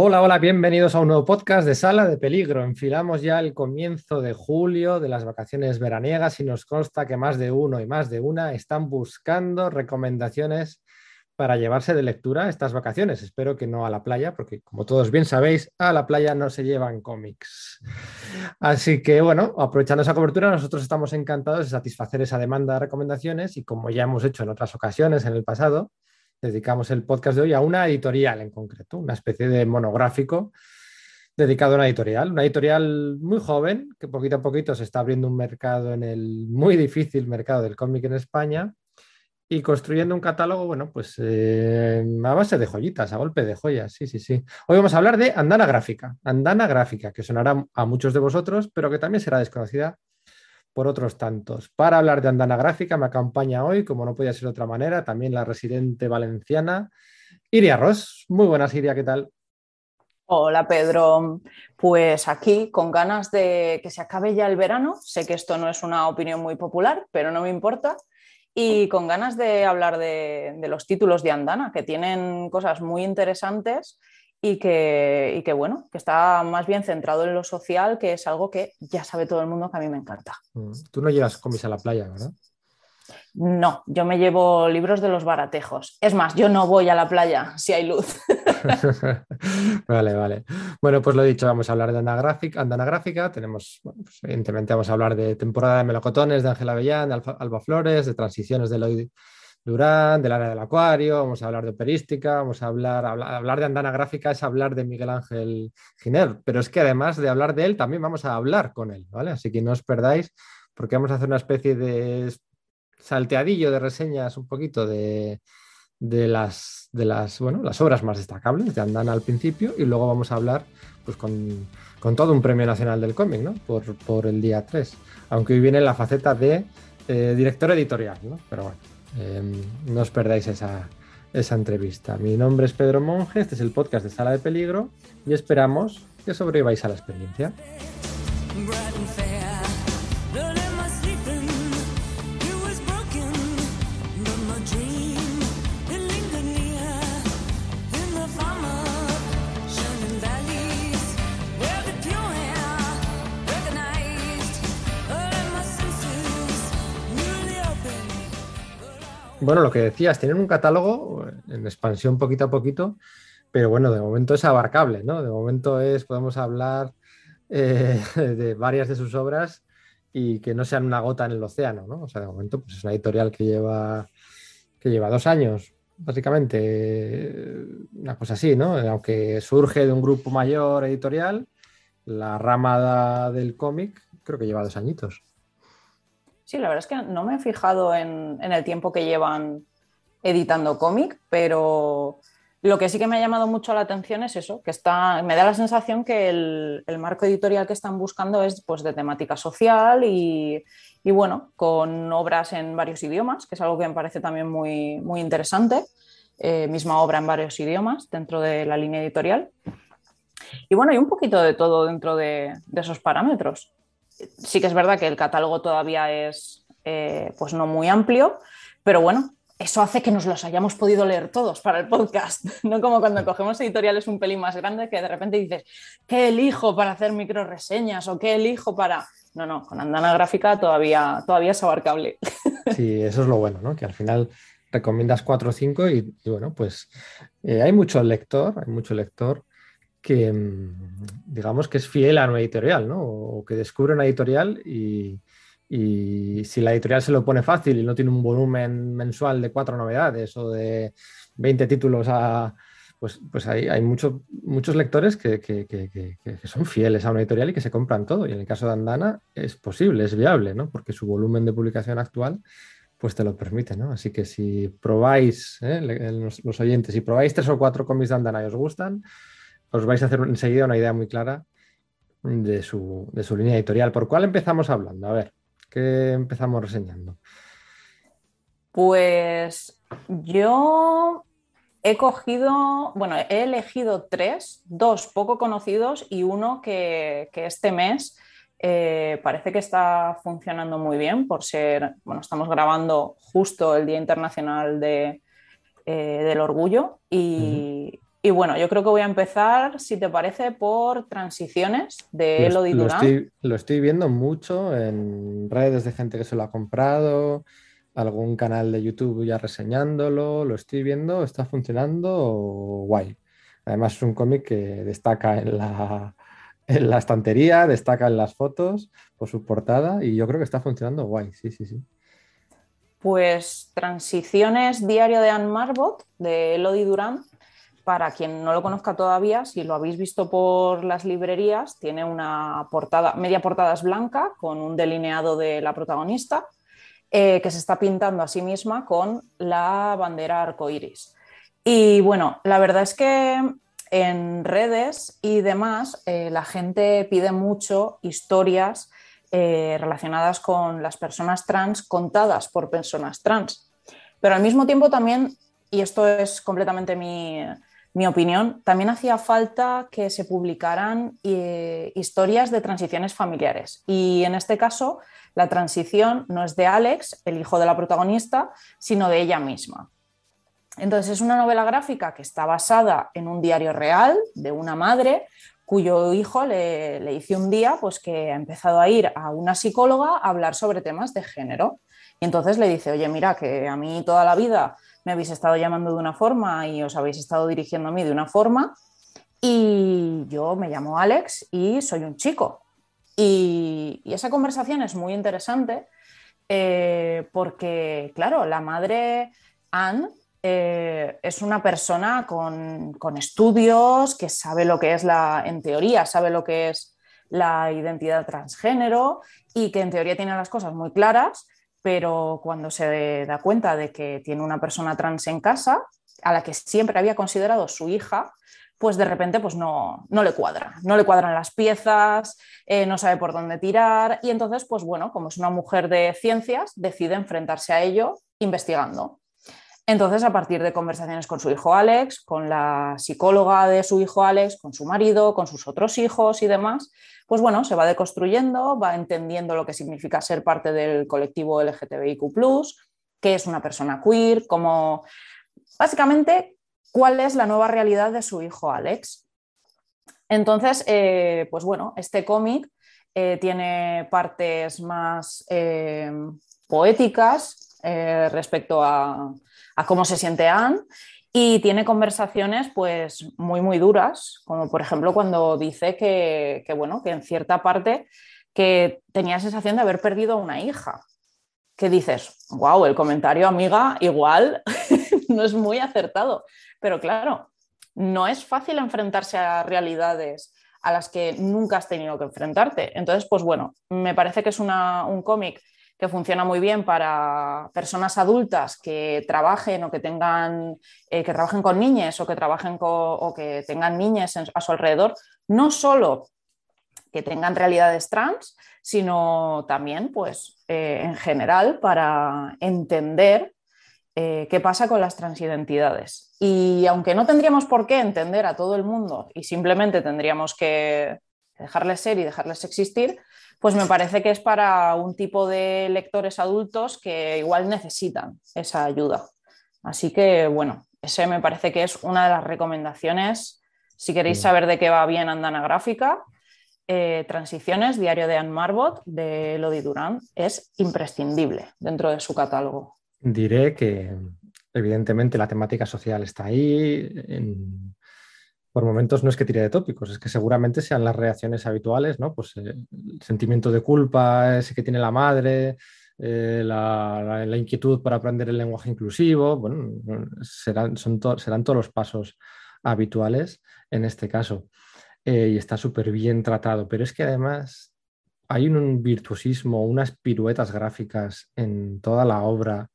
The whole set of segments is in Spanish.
Hola, hola, bienvenidos a un nuevo podcast de Sala de Peligro. Enfilamos ya el comienzo de julio de las vacaciones veraniegas y nos consta que más de uno y más de una están buscando recomendaciones para llevarse de lectura estas vacaciones. Espero que no a la playa, porque como todos bien sabéis, a la playa no se llevan cómics. Así que bueno, aprovechando esa cobertura, nosotros estamos encantados de satisfacer esa demanda de recomendaciones y como ya hemos hecho en otras ocasiones en el pasado, dedicamos el podcast de hoy a una editorial en concreto, una especie de monográfico dedicado a una editorial, una editorial muy joven que poquito a poquito se está abriendo un mercado en el muy difícil mercado del cómic en España y construyendo un catálogo, bueno, pues eh, a base de joyitas, a golpe de joyas, sí, sí, sí. Hoy vamos a hablar de Andana Gráfica, Andana Gráfica, que sonará a muchos de vosotros, pero que también será desconocida por otros tantos. Para hablar de Andana Gráfica me acompaña hoy, como no podía ser de otra manera, también la residente valenciana Iria Ross. Muy buenas, Iria, ¿qué tal? Hola Pedro, pues aquí con ganas de que se acabe ya el verano, sé que esto no es una opinión muy popular, pero no me importa, y con ganas de hablar de, de los títulos de Andana, que tienen cosas muy interesantes y que, que, bueno, que está más bien centrado en lo social, que es algo que ya sabe todo el mundo que a mí me encanta. Mm, tú no llevas cómics a la playa, ¿verdad? No, yo me llevo libros de los baratejos. Es más, yo no voy a la playa si hay luz. vale, vale. Bueno, pues lo dicho, vamos a hablar de Andana Gráfica. Tenemos, pues, evidentemente, vamos a hablar de temporada de melocotones de Ángela Avellán, de Alba Flores, de transiciones de Lloyd Durán, del área del acuario, vamos a hablar de operística, vamos a hablar, hablar de andana gráfica es hablar de Miguel Ángel Giner, pero es que además de hablar de él, también vamos a hablar con él, ¿vale? Así que no os perdáis, porque vamos a hacer una especie de salteadillo de reseñas un poquito de, las, de las, bueno, las obras más destacables de Andana al principio y luego vamos a hablar pues, con, todo un premio nacional del cómic, ¿no? Por, el día 3, aunque hoy viene la faceta de eh, director editorial, ¿no? Pero bueno. Em, no os perdáis esa, esa entrevista. Mi nombre es Pedro Monge, este es el podcast de Sala de Peligro y esperamos que sobreviváis a la experiencia. Bueno, lo que decías, tienen un catálogo en expansión poquito a poquito, pero bueno, de momento es abarcable, ¿no? De momento es, podemos hablar eh, de varias de sus obras y que no sean una gota en el océano, ¿no? O sea, de momento pues es una editorial que lleva, que lleva dos años, básicamente, una cosa así, ¿no? Aunque surge de un grupo mayor editorial, la rama del cómic creo que lleva dos añitos. Sí, la verdad es que no me he fijado en, el tiempo que llevan editando cómic, pero lo que sí que me ha llamado mucho la atención es eso, que está, me da la sensación que el, marco editorial que están buscando es pues, de temática social y, bueno, con obras en varios idiomas, que es algo que me parece también muy, muy interesante. Eh, misma obra en varios idiomas dentro de la línea editorial. Y bueno, hay un poquito de todo dentro de esos parámetros sí que es verdad que el catálogo todavía es eh, pues no muy amplio, pero bueno, eso hace que nos los hayamos podido leer todos para el podcast, no como cuando cogemos editoriales un pelín más grande que de repente dices, ¿qué elijo para hacer micro reseñas o qué elijo para... No, no, con Andana Gráfica todavía, todavía es abarcable. Sí, eso es lo bueno, ¿no? Que al final recomiendas cuatro o cinco y, bueno, pues eh, hay mucho lector, hay mucho lector que mm, digamos que es fiel a una editorial, ¿no? O que descubre una editorial y, si la editorial se lo pone fácil y no tiene un volumen mensual de cuatro novedades o de 20 títulos a, pues, pues hay, muchos lectores que, son fieles a una editorial y que se compran todo. Y en el caso de Andana es posible, es viable, ¿no? Porque su volumen de publicación actual pues te lo permite. Así que si probáis, ¿eh? los, oyentes, si probáis tres o cuatro cómics de Andana y os gustan, os vais a hacer enseguida una idea muy clara de su, línea editorial. ¿Por cuál empezamos hablando? A ver, ¿qué empezamos reseñando? Pues yo he cogido, bueno, he elegido tres, dos poco conocidos y uno que, este mes eh, parece que está funcionando muy bien por ser, bueno, estamos grabando justo el Día Internacional de, eh, del Orgullo y, Y bueno, yo creo que voy a empezar, si te parece, por transiciones de Elodie Durán. Lo estoy, viendo mucho en redes de gente que se lo ha comprado, algún canal de YouTube ya reseñándolo, lo estoy viendo, está funcionando guay. Además es un cómic que destaca en la, en la estantería, destaca en las fotos por su portada y yo creo que está funcionando guay, sí, sí, sí. Pues Transiciones Diario de Anne Marbot, de Elodie Durán, para quien no lo conozca todavía, si lo habéis visto por las librerías, tiene una portada, media portada es blanca con un delineado de la protagonista eh, que se está pintando a sí misma con la bandera arcoiris. Y bueno, la verdad es que en redes y demás eh, la gente pide mucho historias eh, relacionadas con las personas trans contadas por personas trans. Pero al mismo tiempo también, y esto es completamente mi, mi opinión, también hacía falta que se publicaran eh, historias de transiciones familiares. Y en este caso, la transición no es de Alex, el hijo de la protagonista, sino de ella misma. Entonces, es una novela gráfica que está basada en un diario real de una madre cuyo hijo le, le dice un día pues, que ha empezado a ir a una psicóloga a hablar sobre temas de género. Y entonces le dice, oye, mira, que a mí toda la vida me habéis estado llamando de una forma y os habéis estado dirigiendo a mí de una forma. Y yo me llamo Alex y soy un chico. Y, esa conversación es muy interesante eh, porque, claro, la madre Anne eh, es una persona con, con, estudios, que sabe lo que es la, en teoría, sabe lo que es la identidad transgénero y que en teoría tiene las cosas muy claras, pero cuando se da cuenta de que tiene una persona trans en casa, a la que siempre había considerado su hija, pues de repente pues no, no le cuadra, no le cuadran las piezas, eh, no sabe por dónde tirar y entonces, pues bueno, como es una mujer de ciencias, decide enfrentarse a ello investigando. Entonces, a partir de conversaciones con su hijo Alex, con la psicóloga de su hijo Alex, con su marido, con sus otros hijos y demás, pues bueno, se va deconstruyendo, va entendiendo lo que significa ser parte del colectivo LGTBIQ, qué es una persona queer, como básicamente cuál es la nueva realidad de su hijo Alex. Entonces, eh, pues bueno, este cómic eh, tiene partes más eh, poéticas respecto a a cómo se siente Anne y tiene conversaciones pues muy muy duras, como por ejemplo cuando dice que, bueno, que en cierta parte que tenía sensación de haber perdido una hija. Que dices, wow, el comentario amiga igual no es muy acertado, pero claro, no es fácil enfrentarse a realidades a las que nunca has tenido que enfrentarte. Entonces, pues bueno, me parece que es un cómic que funciona muy bien para personas adultas que trabajen o que tengan eh, que trabajen con niñas o que trabajen o que tengan niñas a su alrededor, no solo que tengan realidades trans, sino también, pues, eh, en general, para entender eh, qué pasa con las transidentidades. Y aunque no tendríamos por qué entender a todo el mundo y simplemente tendríamos que dejarles ser y dejarles existir, pues me parece que es para un tipo de lectores adultos que igual necesitan esa ayuda. Así que, bueno, ese me parece que es una de las recomendaciones. Si queréis saber de qué va bien Andana Gráfica, eh, Transiciones, Diario de Anne Marbot, de Lodi Durán, es imprescindible dentro de su catálogo. Diré que, evidentemente, la temática social está ahí. En por momentos no es que tire de tópicos, es que seguramente sean las reacciones habituales, ¿no? Pues eh, el sentimiento de culpa, ese que tiene la madre, eh, la, inquietud para aprender el lenguaje inclusivo, bueno, serán, son serán todos los pasos habituales en este caso. Eh, y está súper bien tratado, pero es que además hay un virtuosismo, unas piruetas gráficas en toda la obra,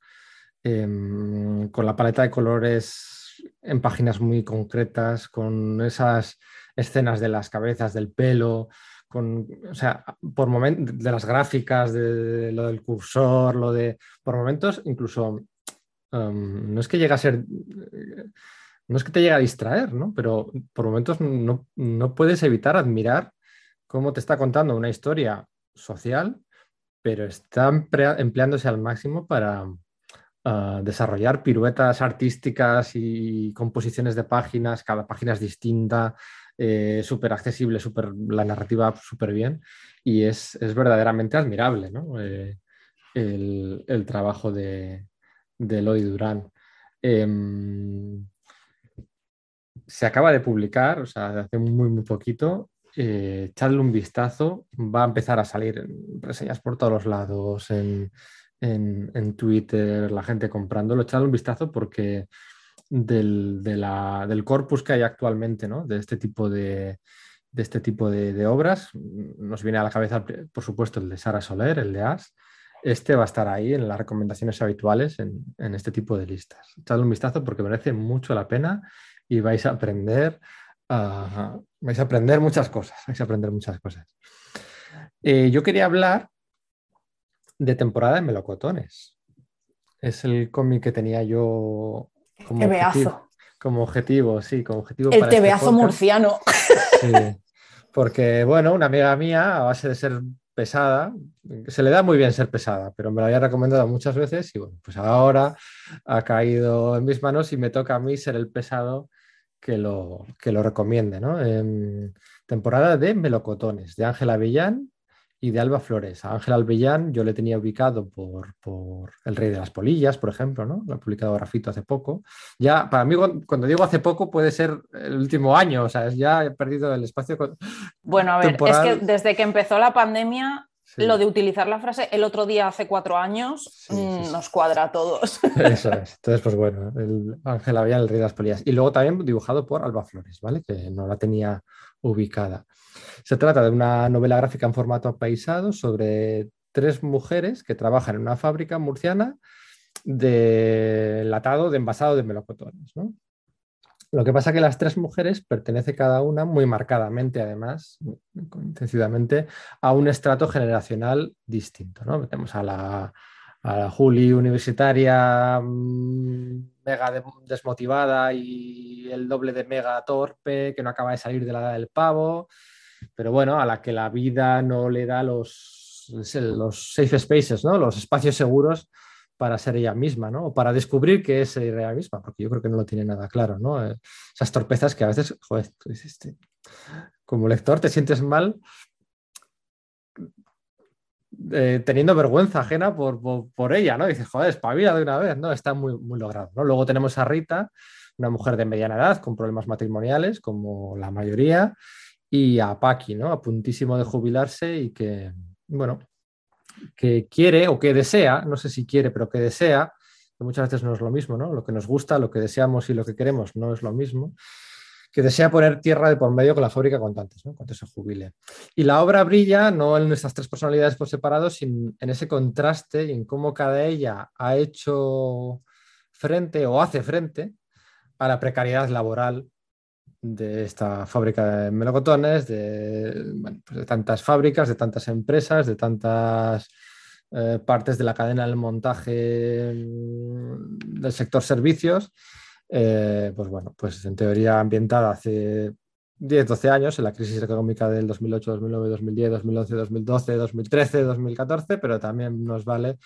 em, con la paleta de colores en páginas muy concretas, con esas escenas de las cabezas, del pelo, con, o sea, por momentos, de las gráficas, de, lo del cursor, lo de, por momentos, incluso, um, no es que llegue a ser, no es que te llegue a distraer, ¿no? Pero por momentos no, no puedes evitar admirar cómo te está contando una historia social, pero está empleándose al máximo para, ah, desarrollar piruetas artísticas y composiciones de páginas, cada página es distinta, eh, súper accesible, super, la narrativa súper bien y es, verdaderamente admirable eh, el, trabajo de, de Eloy Durán. Em, se acaba de publicar, o sea, hace muy, muy poquito, eh, echadle un vistazo, va a empezar a salir en reseñas por todos los lados, en, Twitter, la gente comprándolo, echadle un vistazo porque del, del, corpus que hay actualmente, ¿no? de este tipo de, este tipo de, obras, nos viene a la cabeza, por supuesto, el de Sara Soler, el de As. Este va a estar ahí en las recomendaciones habituales en, en este tipo de listas. Echadle un vistazo porque merece mucho la pena y vais a aprender vais a aprender muchas cosas, vais a aprender muchas cosas. Eh, yo quería hablar de temporada de melocotones. Es el cómic que tenía yo como objetivo, como objetivo, sí, como objetivo. El este tebeazo murciano. Sí, porque, bueno, una amiga mía, a base de ser pesada, se le da muy bien ser pesada, pero me lo había recomendado muchas veces y bueno, pues ahora ha caído en mis manos y me toca a mí ser el pesado que lo, que lo recomiende. ¿no? temporada de Melocotones, de Ángela Villán y de Alba Flores. A Ángela Villán yo le tenía ubicado por, El Rey de las Polillas, por ejemplo, ¿no? Lo ha publicado Grafito hace poco. Ya, para mí, cuando digo hace poco, puede ser el último año, o sea, ya he perdido el espacio. Bueno, a ver, es que desde que empezó la pandemia lo de utilizar la frase el otro día hace cuatro años mm, nos cuadra a todos. Eso es. Entonces, pues bueno, el Ángel había el Rey de las Polillas. Y luego también dibujado por Alba Flores, ¿vale? Que no la tenía ubicada. Se trata de una novela gráfica en formato apaisado sobre tres mujeres que trabajan en una fábrica murciana de latado, de envasado de melocotones. Lo que pasa es que las tres mujeres pertenecen cada una muy marcadamente, además, intensivamente, a un estrato generacional distinto. ¿no? Tenemos a la, a Juli universitaria mm, mega desmotivada y el doble de mega torpe que no acaba de salir de la edad del pavo, pero bueno, a la que la vida no le da los, los safe spaces, ¿no? los espacios seguros para ser ella misma, ¿no? O para descubrir que es ella misma, porque yo creo que no lo tiene nada claro, ¿no? Eh, esas torpezas que a veces, joder, como lector te sientes mal eh, teniendo vergüenza ajena por, por, ella, ¿no? dices, joder, espabila de una vez, ¿no? Está muy, muy logrado, ¿no? Luego tenemos a Rita, una mujer de mediana edad con problemas matrimoniales, como la mayoría, y a Paki, ¿no? A puntísimo de jubilarse y que, bueno, que quiere o que desea, no sé si quiere, pero que desea, que muchas veces no es lo mismo, ¿no? Lo que nos gusta, lo que deseamos y lo que queremos no es lo mismo, que desea poner tierra de por medio con la fábrica cuanto antes, ¿no? cuando se jubile. Y la obra brilla no en nuestras tres personalidades por separado, sino en ese contraste y en cómo cada ella ha hecho frente o hace frente a la precariedad laboral de esta fábrica de melocotones, de, pues de tantas fábricas, de tantas empresas, de tantas eh, partes de la cadena del montaje mm, del sector servicios, eh, pues bueno, pues en teoría ambientada hace 10, 12 años, en la crisis económica del 2008, 2009, 2010, 2011, 2012, 2013, 2014, pero también nos vale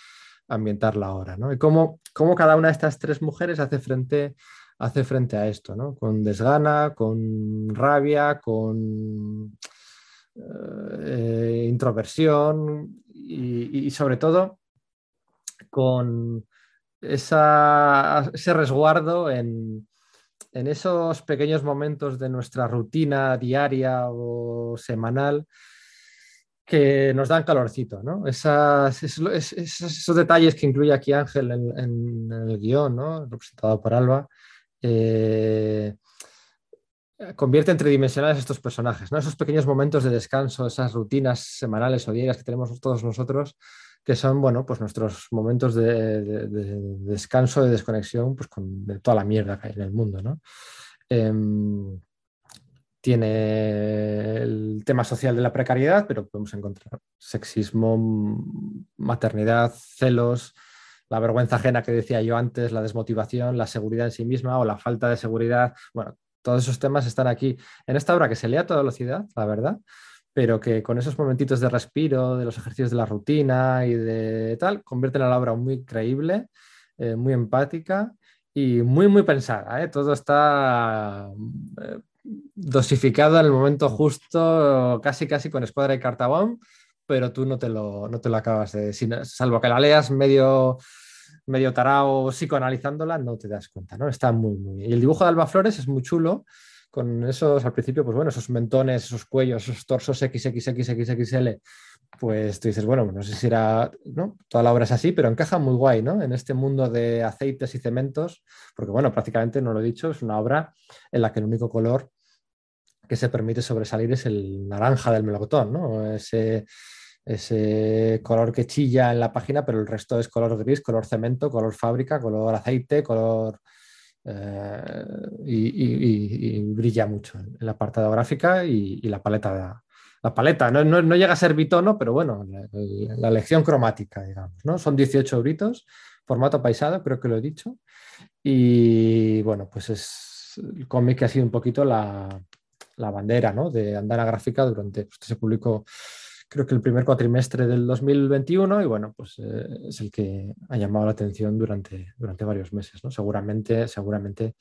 ambientarla ahora, ¿no? Y cómo, cómo cada una de estas tres mujeres hace frente hace frente a esto, ¿no? Con desgana, con rabia, con eh, introversión y, sobre todo con ese resguardo en, esos pequeños momentos de nuestra rutina diaria o semanal que nos dan calorcito, ¿no? esos, detalles que incluye aquí Ángel en, el guion, representado por Alba, eh, convierte en tridimensionales estos personajes, ¿no? Esos pequeños momentos de descanso, esas rutinas semanales o diarias que tenemos todos nosotros, que son, bueno, pues nuestros momentos de, descanso, de desconexión, pues con de toda la mierda que hay en el mundo, ¿no? Em, tiene el tema social de la precariedad, pero podemos encontrar sexismo, maternidad, celos, la vergüenza ajena que decía yo antes, la desmotivación, la seguridad en sí misma o la falta de seguridad. Bueno, todos esos temas están aquí en esta obra que se lee a toda velocidad, la verdad, pero que con esos momentitos de respiro, de los ejercicios de la rutina y de tal, convierten a la obra muy creíble. eh, muy empática y muy, muy pensada. ¿eh? Todo está eh, dosificado en el momento justo, casi, casi con escuadra y cartabón, pero tú no te lo, no te lo acabas de... Salvo que la leas medio medio tarao psicoanalizándola, no te das cuenta, ¿no? Está muy, muy... Y el dibujo de Alba Flores es muy chulo, con esos, al principio, pues bueno, esos mentones, esos cuellos, esos torsos XXXXXL, pues tú dices, bueno, no sé si era, ¿no? Toda la obra es así, pero encaja muy guay, ¿no? En este mundo de aceites y cementos, porque bueno, prácticamente, no lo he dicho, es una obra en la que el único color que se permite sobresalir es el naranja del melocotón, ¿no? Ese, ese color que chilla en la página, pero el resto es color gris, color cemento, color fábrica, color aceite, color... Eh, y, brilla mucho en la parte gráfica y, la paleta. La paleta no, no, llega a ser bitono, pero bueno, la, elección cromática, digamos, ¿no? Son 18 euritos, formato paisado, creo que lo he dicho. Y bueno, pues es el cómic que ha sido un poquito la, la bandera, ¿no? De andar a gráfica durante, pues, publicó creo que el primer cuatrimestre del 2021 y bueno, pues eh, es el que ha llamado la atención durante, durante varios meses. ¿no? Seguramente, seguramente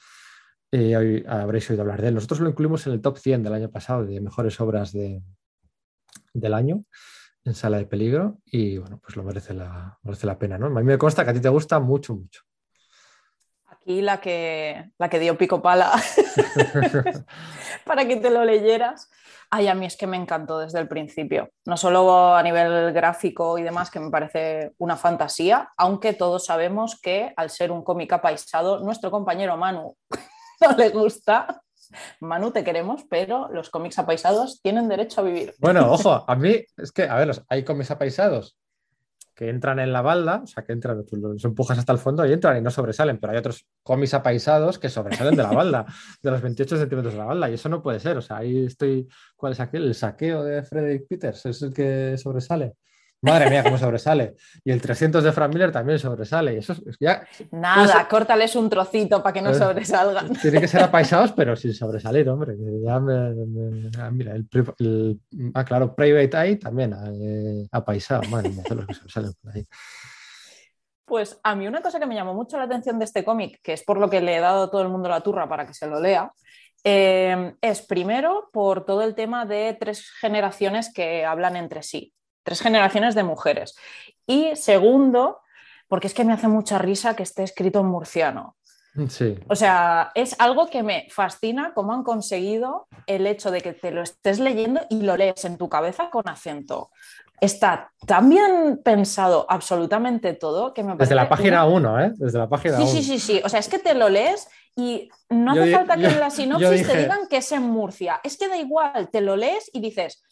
eh, habréis oído hablar de él. Nosotros lo incluimos en el top 100 del año pasado de mejores obras de, del año en Sala de Peligro y bueno, pues lo merece la, merece la pena. ¿no? A mí me consta que a ti te gusta mucho, mucho. Aquí la que, la que dio pico pala para que te lo leyeras Ay, a mí es que me encantó desde el principio. No solo a nivel gráfico y demás, que me parece una fantasía, aunque todos sabemos que al ser un cómic apaisado, nuestro compañero Manu no le gusta. Manu, te queremos, pero los cómics apaisados tienen derecho a vivir. Bueno, ojo, a mí es que, a ver, hay cómics apaisados que entran en la balda, o sea, que entran, tú los empujas hasta el fondo y entran y no sobresalen, pero hay otros cómics apaisados que sobresalen de la balda, de los 28 centímetros de la balda, y eso no puede ser, o sea, ahí estoy, ¿cuál es aquel? El saqueo de Frederick Peters, es el que sobresale. Madre mía, cómo sobresale. Y el 300 de Frank Miller también sobresale. Y eso es ya, Nada, córtales un trocito para que no sobresalgan. Tiene que ser apaisados, pero sin sobresalir, hombre. Ya me, ah, mira, el, ah, claro, Private Eye también eh, apaisado. Madre mía, los que sobresalen por ahí. Pues a mí una cosa que me llamó mucho la atención de este cómic, que es por lo que le he dado a todo el mundo la turra para que se lo lea, eh, es primero por todo el tema de tres generaciones que hablan entre sí tres generaciones de mujeres. Y segundo, porque es que me hace mucha risa que esté escrito en murciano. Sí. O sea, es algo que me fascina cómo han conseguido el hecho de que te lo estés leyendo y lo lees en tu cabeza con acento. Está tan bien pensado absolutamente todo que me parece. Desde la página 1, ¿eh? Desde la página 1. Sí, sí, sí, sí. O sea, es que te lo lees y no hace falta que en la sinopsis te digan que es en Murcia. Es que da igual, te lo lees y dices,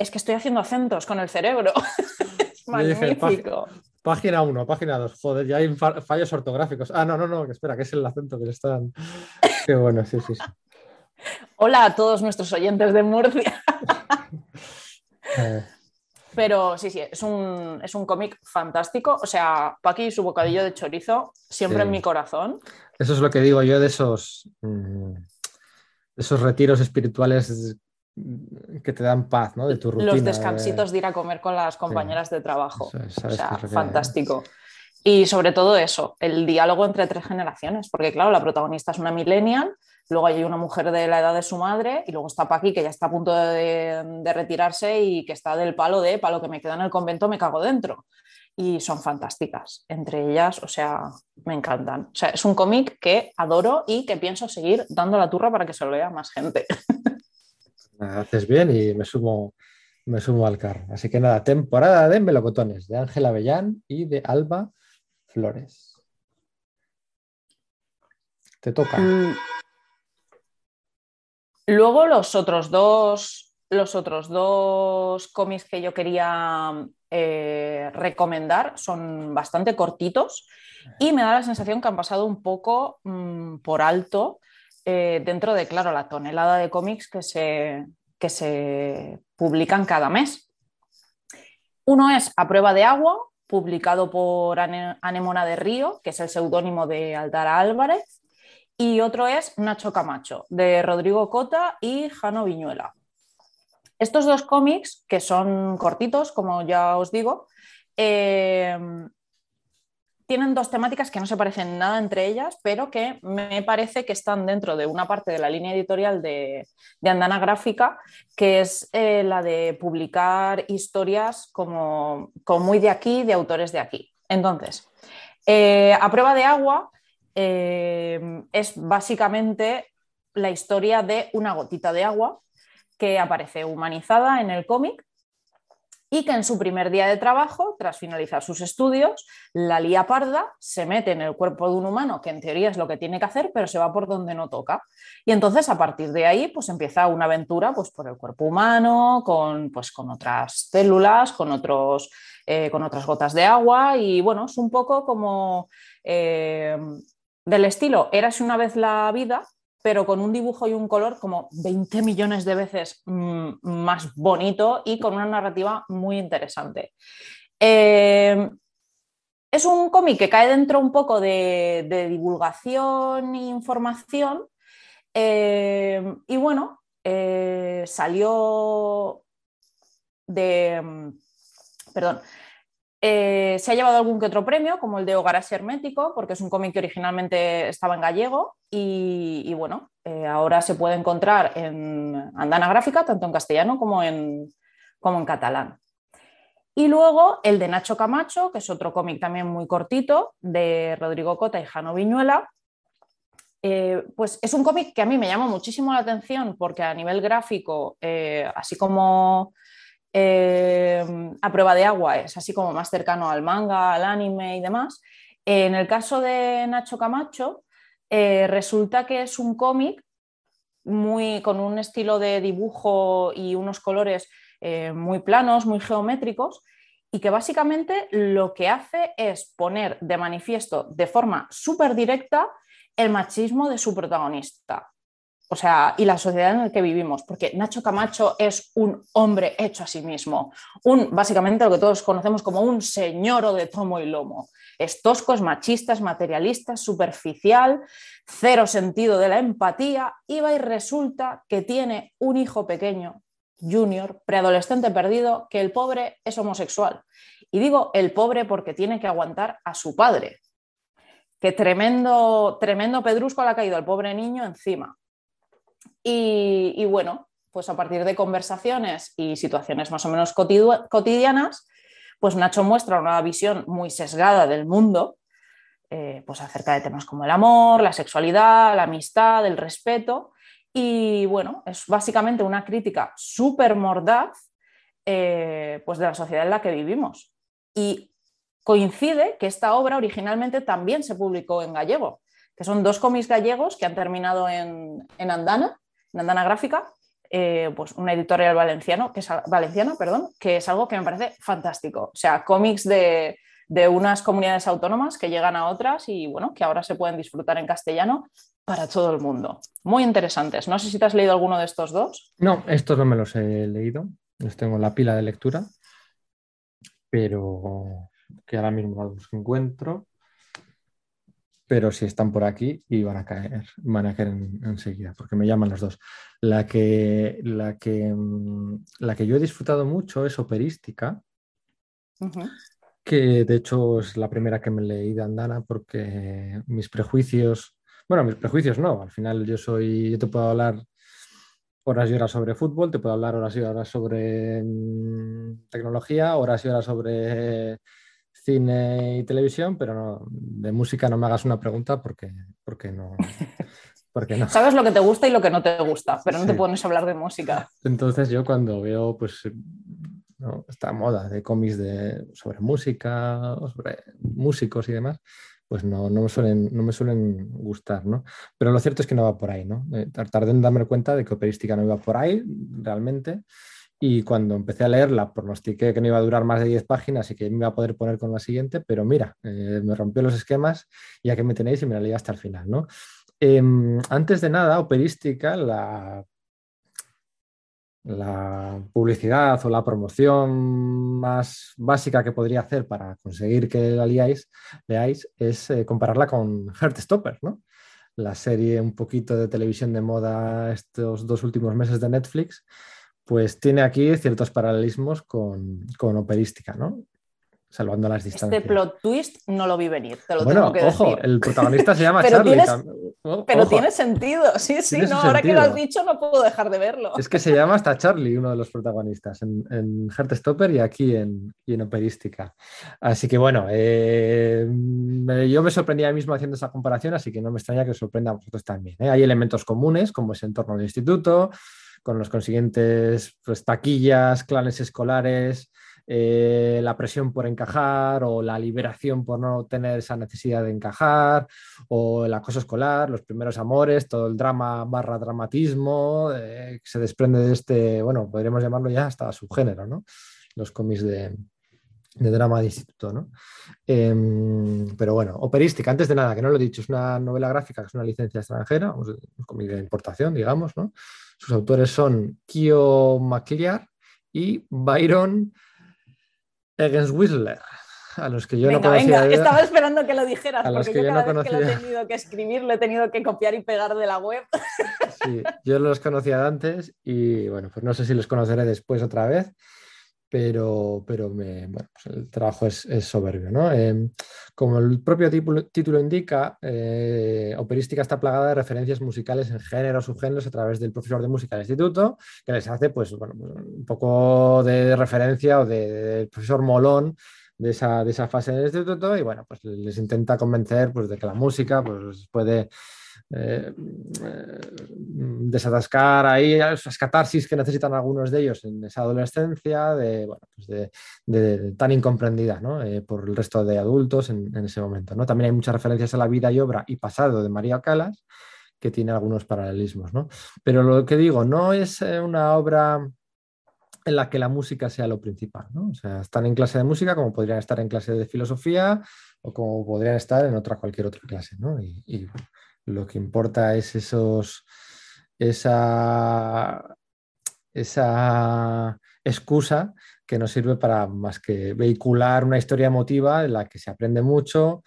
es que estoy haciendo acentos con el cerebro. magnífico. página 1, página 2, joder, ya hay fallos ortográficos. Ah, no, no, no, espera, que es el acento que le están. Qué bueno, sí, sí, sí. Hola a todos nuestros oyentes de Murcia. Eh. Pero sí, sí, es un, es un cómic fantástico. O sea, Paqui y su bocadillo de chorizo, siempre en mi corazón. Eso es lo que digo yo de esos, mm, esos retiros espirituales que te dan paz, ¿no? De tu rutina. Los descansitos de, ir a comer con las compañeras de trabajo. o sea, fantástico. Y sobre todo eso, el diálogo entre tres generaciones, porque claro, la protagonista es una millennial, luego hay una mujer de la edad de su madre y luego está Paqui que ya está a punto de, retirarse y que está del palo de, para lo que me queda en el convento me cago dentro. Y son fantásticas, entre ellas, o sea, me encantan. O sea, es un cómic que adoro y que pienso seguir dando la turra para que se lo vea más gente. haces bien y me sumo, me sumo al carro. Así que nada, temporada de melocotones de Ángela Avellán y de Alba Flores. Te toca. Mm. Luego los otros dos, los otros dos cómics que yo quería eh, recomendar son bastante cortitos y me da la sensación que han pasado un poco mm, por alto eh, dentro de, claro, la tonelada de cómics que se, que se publican cada mes. Uno es A prueba de agua, publicado por Anemona de Río, que es el seudónimo de Aldara Álvarez, y otro es Nacho Camacho, de Rodrigo Cota y Jano Viñuela. Estos dos cómics, que son cortitos, como ya os digo, eh, tienen dos temáticas que no se parecen nada entre ellas, pero que me parece que están dentro de una parte de la línea editorial de, Andana Gráfica, que es eh, la de publicar historias como, muy de aquí, de autores de aquí. Entonces, eh, a prueba de agua eh, es básicamente la historia de una gotita de agua que aparece humanizada en el cómic y que en su primer día de trabajo, tras finalizar sus estudios, la lía parda se mete en el cuerpo de un humano, que en teoría es lo que tiene que hacer, pero se va por donde no toca. Y entonces a partir de ahí pues empieza una aventura pues, por el cuerpo humano, con, pues, con otras células, con, otros, eh, con otras gotas de agua y bueno, es un poco como eh, del estilo, érase una vez la vida, pero con un dibujo y un color como 20 millones de veces mm, más bonito y con una narrativa muy interesante. Eh, es un cómic que cae dentro un poco de, divulgación e información. Eh, y bueno, eh, salió de. Mm, perdón, eh, se ha llevado algún que otro premio, como el de Hogaras Hermético, porque es un cómic que originalmente estaba en gallego y, bueno, eh, ahora se puede encontrar en Andana Gráfica, tanto en castellano como en, como en catalán. Y luego el de Nacho Camacho, que es otro cómic también muy cortito, de Rodrigo Cota y Jano Viñuela. Eh, pues es un cómic que a mí me llama muchísimo la atención porque a nivel gráfico, así como eh, a prueba de agua es así como más cercano al manga, al anime y demás. en el caso de Nacho Camacho, eh, resulta que es un cómic muy con un estilo de dibujo y unos colores eh, muy planos, muy geométricos, y que básicamente lo que hace es poner de manifiesto de forma súper directa el machismo de su protagonista o sea, y la sociedad en la que vivimos, porque Nacho Camacho es un hombre hecho a sí mismo, un, básicamente lo que todos conocemos como un señor de tomo y lomo. Es tosco, es machista, es materialista, superficial, cero sentido de la empatía, y va y resulta que tiene un hijo pequeño, junior, preadolescente perdido, que el pobre es homosexual. Y digo el pobre porque tiene que aguantar a su padre. Que tremendo, tremendo pedrusco le ha caído al pobre niño encima. Y, bueno, pues a partir de conversaciones y situaciones más o menos cotidianas, pues Nacho muestra una visión muy sesgada del mundo, eh, pues acerca de temas como el amor, la sexualidad, la amistad, el respeto. Y bueno, es básicamente una crítica súper mordaz eh, pues de la sociedad en la que vivimos. Y coincide que esta obra originalmente también se publicó en gallego, que son dos cómics gallegos que han terminado en, en Andana Nandana Gráfica, eh, pues una editorial valenciano, que es, valenciana, perdón, que es algo que me parece fantástico. O sea, cómics de, unas comunidades autónomas que llegan a otras y bueno, que ahora se pueden disfrutar en castellano para todo el mundo. Muy interesantes. No sé si te has leído alguno de estos dos. No, estos no me los he leído. Los tengo en la pila de lectura, pero que ahora mismo los encuentro pero si están por aquí y van a caer, van a caer enseguida, porque me llaman los dos. La que, la, que, mm, la que yo he disfrutado mucho es operística, que de hecho es la primera que me leí de Andana porque mis prejuicios, bueno, mis prejuicios no, al final yo soy, yo te puedo hablar horas y horas sobre fútbol, te puedo hablar horas y horas sobre mm, tecnología, horas y horas sobre cine y televisión, pero no, de música no me hagas una pregunta porque, porque no. Porque no. Sabes lo que te gusta y lo que no te gusta, pero no te pones a hablar de música. Entonces yo cuando veo pues esta moda de cómics de, sobre música, sobre músicos y demás, pues no, no, me suelen, no me suelen gustar, ¿no? Pero lo cierto es que no va por ahí, ¿no? Eh, tardé en darme cuenta de que operística no iba por ahí realmente y cuando empecé a leerla, pronostiqué que no iba a durar más de 10 páginas y que me iba a poder poner con la siguiente, pero mira, eh, me rompió los esquemas y aquí me tenéis y me la leí hasta el final. ¿no? Em, antes de nada, operística, la, publicidad o la promoción más básica que podría hacer para conseguir que la leáis, leáis es eh, compararla con Heartstopper, ¿no? la serie un poquito de televisión de moda estos dos últimos meses de Netflix pues tiene aquí ciertos paralelismos con, operística, ¿no? salvando las Este distancias. plot twist no lo vi venir, te lo bueno, tengo que ojo, decir. el protagonista se llama Pero Charlie. tienes- Pero ojo, tiene sentido, sí, sí, no, ahora que lo has dicho no puedo dejar de verlo. Es que se llama hasta Charlie, uno de los protagonistas, en, en Heartstopper y aquí en, y en Operística. Así que bueno, eh, yo me sorprendía a mí mismo haciendo esa comparación, así que no me extraña que os sorprenda a vosotros también. ¿eh? Hay elementos comunes, como ese entorno del instituto, con los consiguientes pues, taquillas, clanes escolares, eh, la presión por encajar o la liberación por no tener esa necesidad de encajar o el acoso escolar, los primeros amores, todo el drama barra dramatismo eh, que se desprende de este, bueno, podríamos llamarlo ya hasta subgénero, ¿no? Los cómics de, de drama de instituto, ¿no? Em, pero bueno, operística, antes de nada, que no lo he dicho, es una novela gráfica, que es una licencia extranjera, un cómic de importación, digamos, ¿no? Sus autores son Kio McLear y Byron Egenswissler, a los que yo venga, no conocía. venga, estaba esperando que lo dijeras, A porque que yo yo no cada vez que lo he conocía. tenido que escribir, lo he tenido que copiar y pegar de la web. Sí, yo los conocía de antes y bueno, pues no sé si los conoceré después otra vez, pero, pero me, bueno, pues el trabajo es, es soberbio. ¿no? Eh, como el propio título, indica, eh, Operística está plagada de referencias musicales en géneros, subgéneros a través del profesor de música del instituto, que les hace pues, bueno, pues, un poco de referencia o de- del profesor molón de esa, de esa fase del instituto y bueno, pues les intenta convencer pues, de que la música pues, puede eh, eh, desatascar ahí esas catarsis que necesitan algunos de ellos en esa adolescencia, de, pues tan incomprendida ¿no? Eh, por el resto de adultos en, en ese momento. ¿no? También hay muchas referencias a la vida y obra y pasado de María Calas, que tiene algunos paralelismos. ¿no? Pero lo que digo, no es una obra en la que la música sea lo principal. ¿no? O sea, están en clase de música como podrían estar en clase de filosofía o como podrían estar en otra cualquier otra clase. ¿no? Y, lo que importa es esos, esa, esa excusa que nos sirve para más que vehicular una historia emotiva en la que se aprende mucho,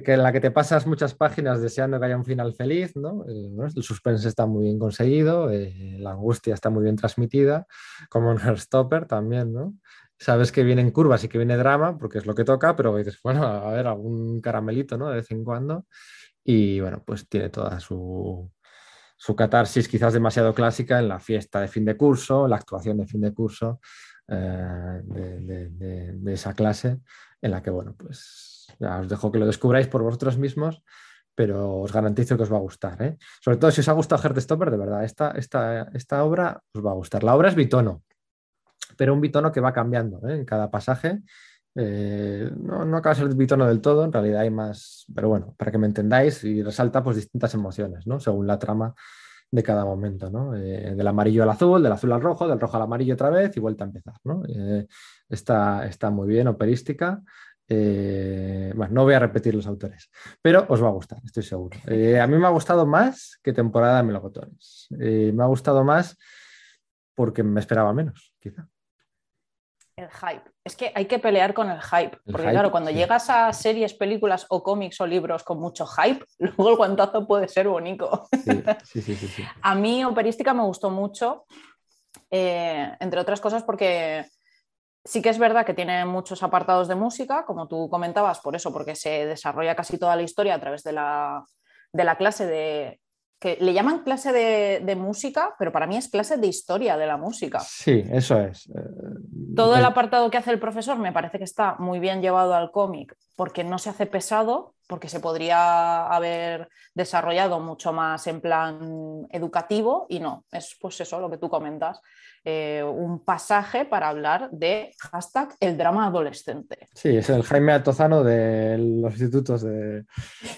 que en la que te pasas muchas páginas deseando que haya un final feliz, ¿no? El suspense está muy bien conseguido, eh, la angustia está muy bien transmitida, como en Heartstopper también, ¿no? Sabes que vienen curvas y que viene drama, porque es lo que toca, pero dices, bueno, a ver, algún caramelito, ¿no? De vez en cuando. Y bueno, pues tiene toda su, su catarsis quizás demasiado clásica en la fiesta de fin de curso, la actuación de fin de curso eh, de- de esa clase, en la que, bueno, pues ya os dejo que lo descubráis por vosotros mismos, pero os garantizo que os va a gustar. ¿eh? Sobre todo si os ha gustado Heartstopper, de verdad, esta, esta, esta obra os va a gustar. La obra es bitono, pero un bitono que va cambiando ¿eh? en cada pasaje. Eh, no, no acaba de ser bitono del todo, en realidad hay más, pero bueno, para que me entendáis, y resalta pues distintas emociones, ¿no? Según la trama de cada momento, ¿no? Eh, del amarillo al azul, del azul al rojo, del rojo al amarillo otra vez y vuelta a empezar, ¿no? Está, está muy bien, operística. Eh, bueno, no voy a repetir los autores, pero os va a gustar, estoy seguro. Eh, a mí me ha gustado más que temporada de melocotones. Eh, me ha gustado más porque me esperaba menos, quizá. El hype. Es que hay que pelear con el hype. El porque hype, claro, cuando sí. llegas a series, películas o cómics o libros con mucho hype, luego el guantazo puede ser bonito. Sí, sí, sí, sí, sí. A mí Operística me gustó mucho, entre otras cosas porque sí que es verdad que tiene muchos apartados de música, como tú comentabas, por eso, porque se desarrolla casi toda la historia a través de la, de la clase de... que le llaman clase de, de música, pero para mí es clase de historia de la música. Sí, eso es. Eh, Todo el eh, apartado que hace el profesor me parece que está muy bien llevado al cómic porque no se hace pesado, porque se podría haber desarrollado mucho más en plan educativo y no, es pues eso lo que tú comentas, eh, un pasaje para hablar de hashtag el drama adolescente. Sí, es el Jaime Altozano de los institutos de...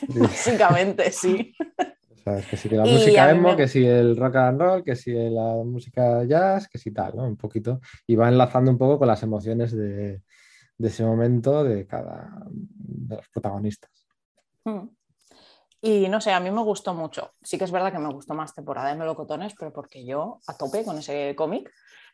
Básicamente, sí. ¿sabes? Que sí que la Y música emo, me- que si el rock and roll, que si la música jazz, que si tal, ¿no? Un poquito. Y va enlazando un poco con las emociones de, de ese momento de cada de los protagonistas. Mm. Y no sé, a mí me gustó mucho. Sí que es verdad que me gustó más temporada de Melocotones, pero porque yo a tope con ese cómic.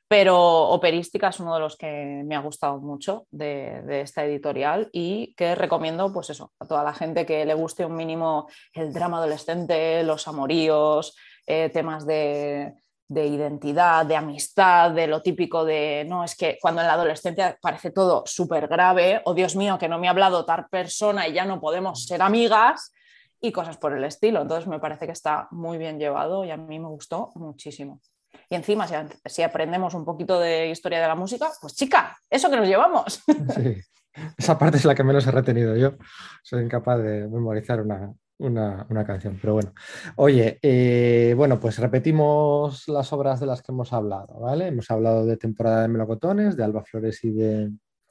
Pero Operística es uno de los que me ha gustado mucho de, de esta editorial y que recomiendo, pues eso, a toda la gente que le guste un mínimo el drama adolescente, los amoríos, eh, temas de, de identidad, de amistad, de lo típico de, no, es que cuando en la adolescencia parece todo súper grave, o Dios mío, que no me ha hablado tal persona y ya no podemos ser amigas y cosas por el estilo. Entonces me parece que está muy bien llevado y a mí me gustó muchísimo. Y encima, si, aprendemos un poquito de historia de la música, pues chica, eso que nos llevamos. Esa parte es la que menos he retenido yo. Soy incapaz de memorizar una, una, canción, pero bueno. Oye, eh, bueno, pues repetimos las obras de las que hemos hablado, ¿vale? Hemos hablado de Temporada de Melocotones, de Alba Flores y de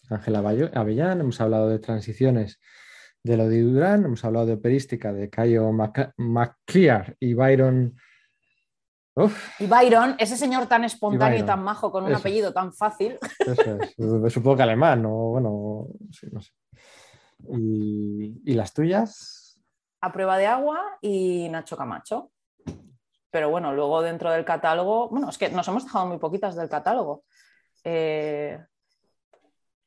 Ángela Avellán, hemos hablado de Transiciones de Lodi Durán, hemos hablado de Operística de Cayo MacClear y Byron... Y Byron, ese señor tan espontáneo y, tan majo con un apellido tan fácil. Eso es, supongo que alemán, o bueno, no sé. ¿Y las tuyas? a prueba de agua y Nacho Camacho. Pero bueno, luego dentro del catálogo, bueno, es que nos hemos dejado muy poquitas del catálogo. Eh,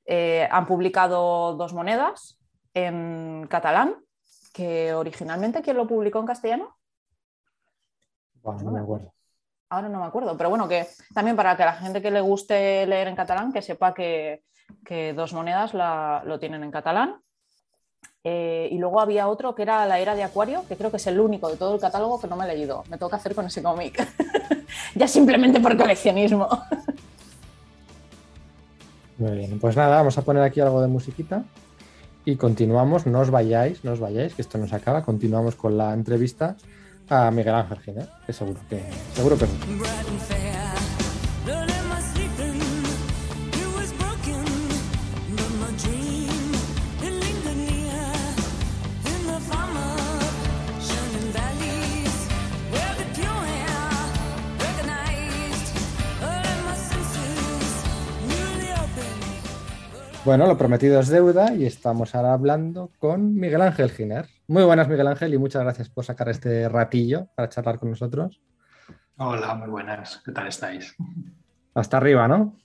eh, han publicado dos monedas en catalán, que originalmente, ¿quién lo publicó en castellano? no me acuerdo. Ahora no me acuerdo, pero bueno, que también para que la gente que le guste leer en catalán, que sepa que, dos monedas lo tienen en catalán eh, y luego había otro que era La Era de Acuario, que creo que es el único de todo el catálogo que no me he leído. Me toca hacer con ese cómic. ya simplemente por coleccionismo. Muy bien, pues nada, vamos a poner aquí algo de musiquita y continuamos. No os vayáis, no os vayáis, que esto no se acaba. Continuamos con la entrevista a Miguel Ángel Giner, que seguro que, seguro que Bueno, lo prometido es deuda y estamos ahora hablando con Miguel Ángel Giner. Muy buenas, Miguel Ángel, y muchas gracias por sacar este ratillo para charlar con nosotros. Hola, muy buenas. ¿Qué tal estáis? Hasta arriba, ¿no?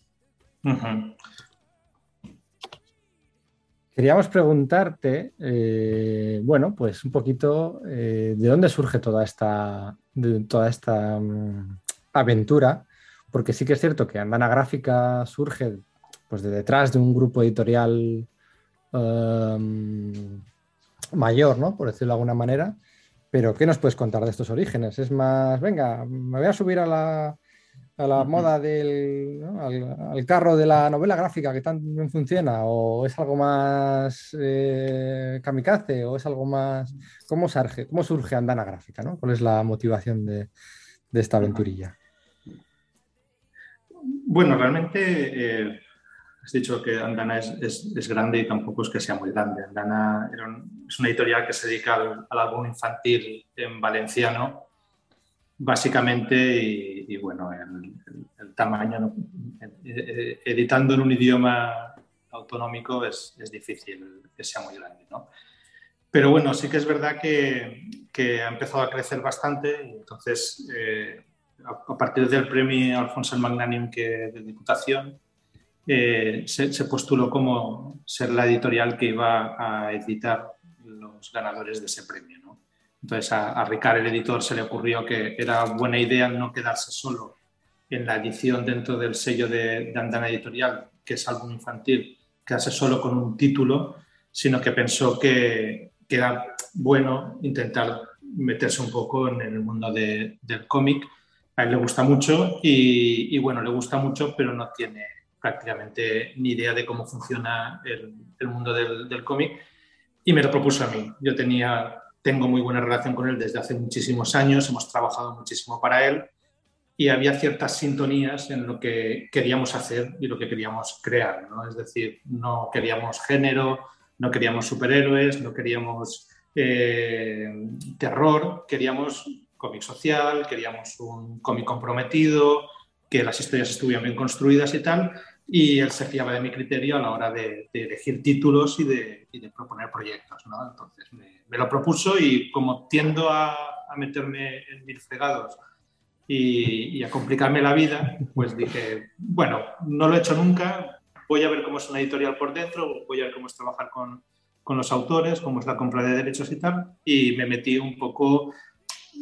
Queríamos preguntarte, eh, bueno, pues un poquito eh, de dónde surge toda esta, toda esta mm, aventura, porque sí que es cierto que Andana Gráfica surge pues de detrás de un grupo editorial em, mayor, ¿no? Por decirlo de alguna manera. Pero, ¿qué nos puedes contar de estos orígenes? Es más, venga, me voy a subir a la, a la moda del al, carro de la novela gráfica que tan bien funciona, o es algo más eh, kamikaze, o es algo más. ¿Cómo surge, cómo surge Andana Gráfica? ¿no? ¿Cuál es la motivación de, esta aventurilla? Bueno, realmente eh, has dicho que Andana es, grande y tampoco es que sea muy grande. Andana es una editorial que se dedica al, álbum infantil en valenciano, básicamente, y, bueno, el, tamaño, editando en un idioma autonómico es, difícil que sea muy grande, ¿no? Pero bueno, sí que es verdad que, ha empezado a crecer bastante y entonces, eh, a, partir del premio Alfonso el Magnánimo que de Diputación, eh, se, postuló como ser la editorial que iba a editar los ganadores de ese premio. ¿no? Entonces a, a, Ricard, el editor, se le ocurrió que era buena idea no quedarse solo en la edición dentro del sello de, Andana Editorial, que es álbum infantil, quedarse solo con un título, sino que pensó que, era bueno intentar meterse un poco en el mundo del cómic. A él le gusta mucho y, y, bueno, le gusta mucho, pero no tiene prácticamente ni idea de cómo funciona el, mundo del, cómic y me lo propuso a mí. Yo tenía, tengo muy buena relación con él desde hace muchísimos años, hemos trabajado muchísimo para él y había ciertas sintonías en lo que queríamos hacer y lo que queríamos crear. ¿no? Es decir, no queríamos género, no queríamos superhéroes, no queríamos eh, terror, queríamos cómic social, queríamos un cómic comprometido, que las historias estuvieran bien construidas y tal, y él se fiaba de mi criterio a la hora de, elegir títulos y de, proponer proyectos. ¿no? Entonces me, lo propuso y como tiendo a, meterme en mil fregados y, a complicarme la vida, pues dije, bueno, no lo he hecho nunca, voy a ver cómo es una editorial por dentro, voy a ver cómo es trabajar con, con los autores, cómo es la compra de derechos y tal, y me metí un poco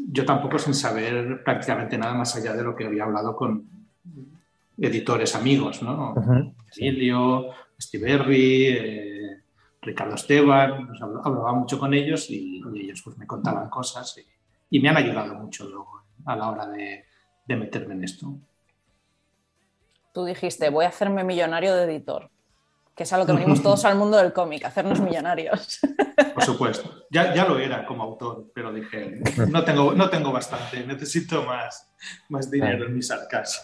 yo tampoco sin saber prácticamente nada más allá de lo que había hablado con editores amigos, ¿no? Emilio, Stiberri, eh, Ricardo Esteban, pues hablaba mucho con ellos y, ellos pues me contaban cosas y, me han ayudado mucho luego a la hora de, de meterme en esto. Tú dijiste, voy a hacerme millonario de editor que es a lo que venimos todos al mundo del cómic, hacernos millonarios. Por supuesto, ya, ya, lo era como autor, pero dije, no tengo, no tengo bastante, necesito más, más dinero en mis arcas.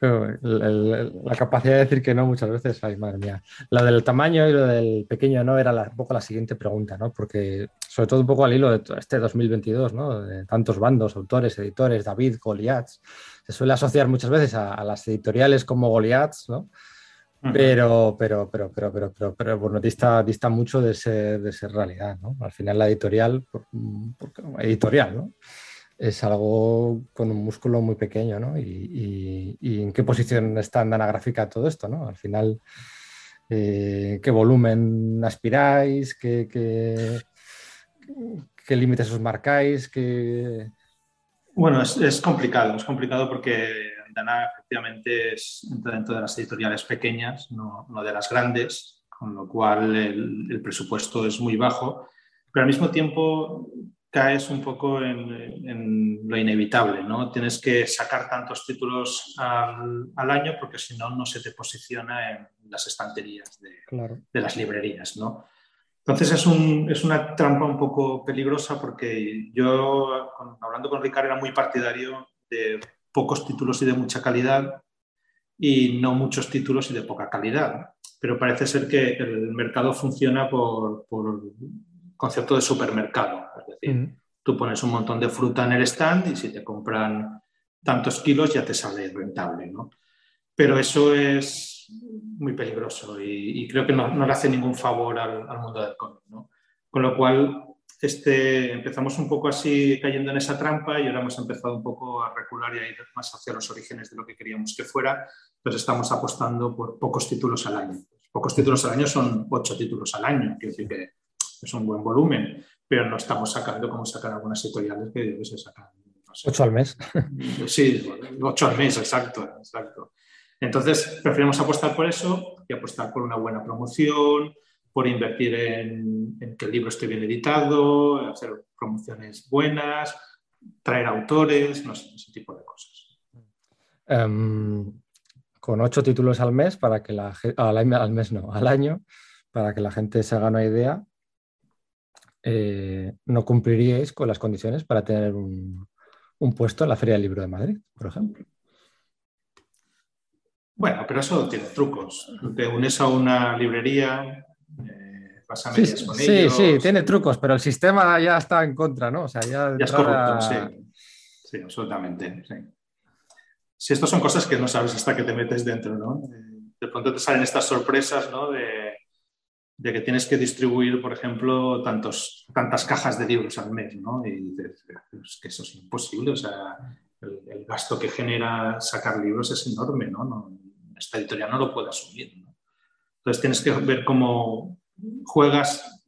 la capacidad de decir que no muchas veces, ay madre mía. Lo del tamaño y lo del pequeño no era un poco la siguiente pregunta, ¿no? Porque sobre todo un poco al hilo de este 2022, ¿no? De tantos bandos, autores, editores, David, Goliaths. Se suele asociar muchas veces a, a las editoriales como Goliaths, ¿no? Pero, pero, pero, pero, pero, pero, pero bueno, dista, dista mucho de ser, de ser realidad, ¿no? Al final la editorial, editorial, ¿no? Es algo con un músculo muy pequeño, ¿no? Y, y, en qué posición está en gráfica todo esto, ¿no? Al final, eh, ¿qué volumen aspiráis? ¿Qué, qué, qué límites os marcáis? ¿Qué... Bueno, es, es complicado, es complicado porque Efectivamente es, dentro de las editoriales pequeñas, no, de las grandes, con lo cual el, presupuesto es muy bajo, pero al mismo tiempo caes un poco en, lo inevitable, ¿no? Tienes que sacar tantos títulos al, año porque si no, no se te posiciona en las estanterías de, de las librerías, ¿no? Entonces es, un, es, una trampa un poco peligrosa porque yo, hablando con Ricardo, era muy partidario de pocos títulos y de mucha calidad y no muchos títulos y de poca calidad. Pero parece ser que el mercado funciona por, por concepto de supermercado. Es decir, tú pones un montón de fruta en el stand y si te compran tantos kilos ya te sale rentable. ¿no? Pero eso es muy peligroso y, creo que no, le hace ningún favor al, al mundo del cómic. ¿no? Con lo cual, este, empezamos un poco así cayendo en esa trampa y ahora hemos empezado un poco a recular y a ir más hacia los orígenes de lo que queríamos que fuera. Entonces estamos apostando por pocos títulos al año. Pocos títulos al año son ocho títulos al año, quiero decir que es un buen volumen, pero no estamos sacando como sacan algunas editoriales que se sacan. Ocho al mes. Sí, ocho al mes, exacto, exacto. Entonces, preferimos apostar por eso y apostar por una buena promoción, por invertir en, que el libro esté bien editado, hacer promociones buenas, traer autores, no sé, ese tipo de cosas. Em, con ocho títulos al mes, para que la al, mes no, al año, para que la gente se haga una idea, eh, no cumpliríais con las condiciones para tener un, un puesto en la Feria del Libro de Madrid, por ejemplo. Bueno, pero eso tiene trucos. Te unes a una librería, sí, Sí, tiene trucos, pero el sistema ya está en contra, ¿no? O sea, ya, es corrupto, sí. Sí, absolutamente. Sí. Si estos son cosas que no sabes hasta que te metes dentro, ¿no? De pronto te salen estas sorpresas, ¿no? De, que tienes que distribuir, por ejemplo, tantos, tantas cajas de libros al mes, ¿no? Y dices, es que eso es imposible, o sea, el, gasto que genera sacar libros es enorme, ¿no? no esta editorial no lo puede asumir, ¿no? Entonces tienes que ver cómo, juegas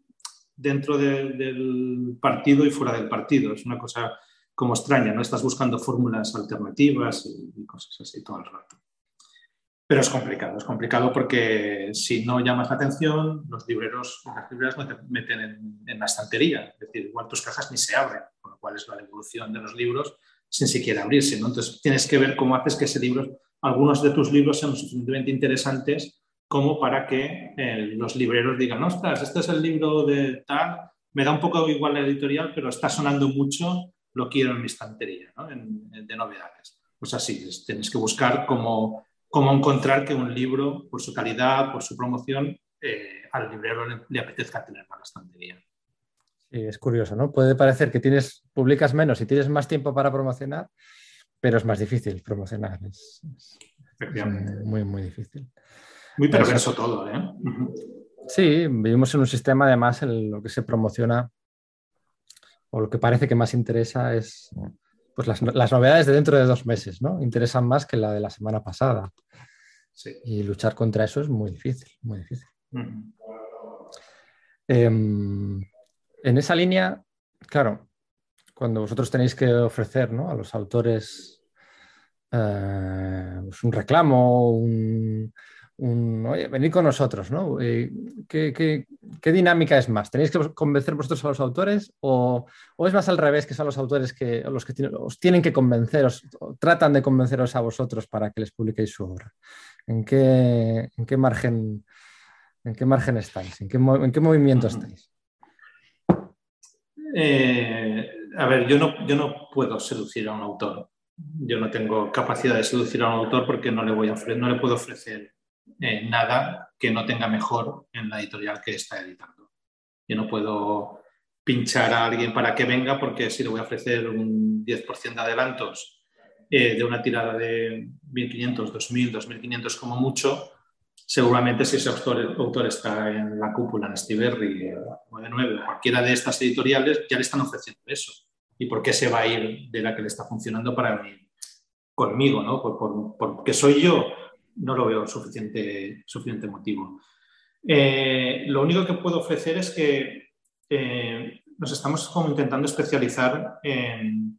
dentro del partido y fuera del partido. Es una cosa como extraña, ¿no? Estás buscando fórmulas alternativas y, cosas así todo el rato. Pero es complicado, es complicado porque si no llamas la atención, los libreros, las libreras no te meten en, la estantería. Es decir, igual tus cajas ni se abren, con lo cual es la devolución de los libros sin siquiera abrirse. Entonces tienes que ver cómo haces que ese libro, algunos de tus libros sean suficientemente interesantes como para que eh, los libreros digan, ostras, este es el libro de tal, me da un poco igual la editorial, pero está sonando mucho, lo quiero en mi estantería, ¿no? de novedades. Pues así, tienes que buscar cómo, cómo encontrar que un libro, por su calidad, por su promoción, eh, al librero le, apetezca tener en la estantería. Sí, es curioso, ¿no? Puede parecer que tienes, publicas menos y tienes más tiempo para promocionar, pero es más difícil promocionar. Es, muy, muy difícil. Muy perverso todo, ¿eh? Sí, vivimos en un sistema además en lo que se promociona o lo que parece que más interesa es pues las, novedades de dentro de dos meses, ¿no? Interesan más que la de la semana pasada. Y luchar contra eso es muy difícil, muy difícil. Em, en esa línea, claro, cuando vosotros tenéis que ofrecer a los autores eh, pues un reclamo, un, oye, venid con nosotros, ¿no? Eh, ¿Qué, dinámica es más? ¿Tenéis que convencer vosotros a los autores o, es más al revés, que son los autores que los que os tienen que convenceros, tratan de convenceros a vosotros para que les publiquéis su obra? ¿En qué, en qué margen, en qué margen estáis? ¿En qué, en qué movimiento estáis? Eh, a ver, yo no, yo no puedo seducir a un autor. Yo no tengo capacidad de seducir a un autor porque no le, voy a no le puedo ofrecer eh, nada que no tenga mejor en la editorial que está editando. Yo no puedo pinchar a alguien para que venga porque si le voy a ofrecer un 10% de adelantos eh, de una tirada de 1.500, 2.000, 2.500 como mucho, seguramente si ese autor, está en la cúpula, en Stiberry, 99, cualquiera de estas editoriales, ya le están ofreciendo eso. ¿Y por qué se va a ir de la que le está funcionando para mí, conmigo? ¿no? Por, porque soy yo, no lo veo suficiente, suficiente motivo. Eh, lo único que puedo ofrecer es que eh, nos estamos como intentando especializar en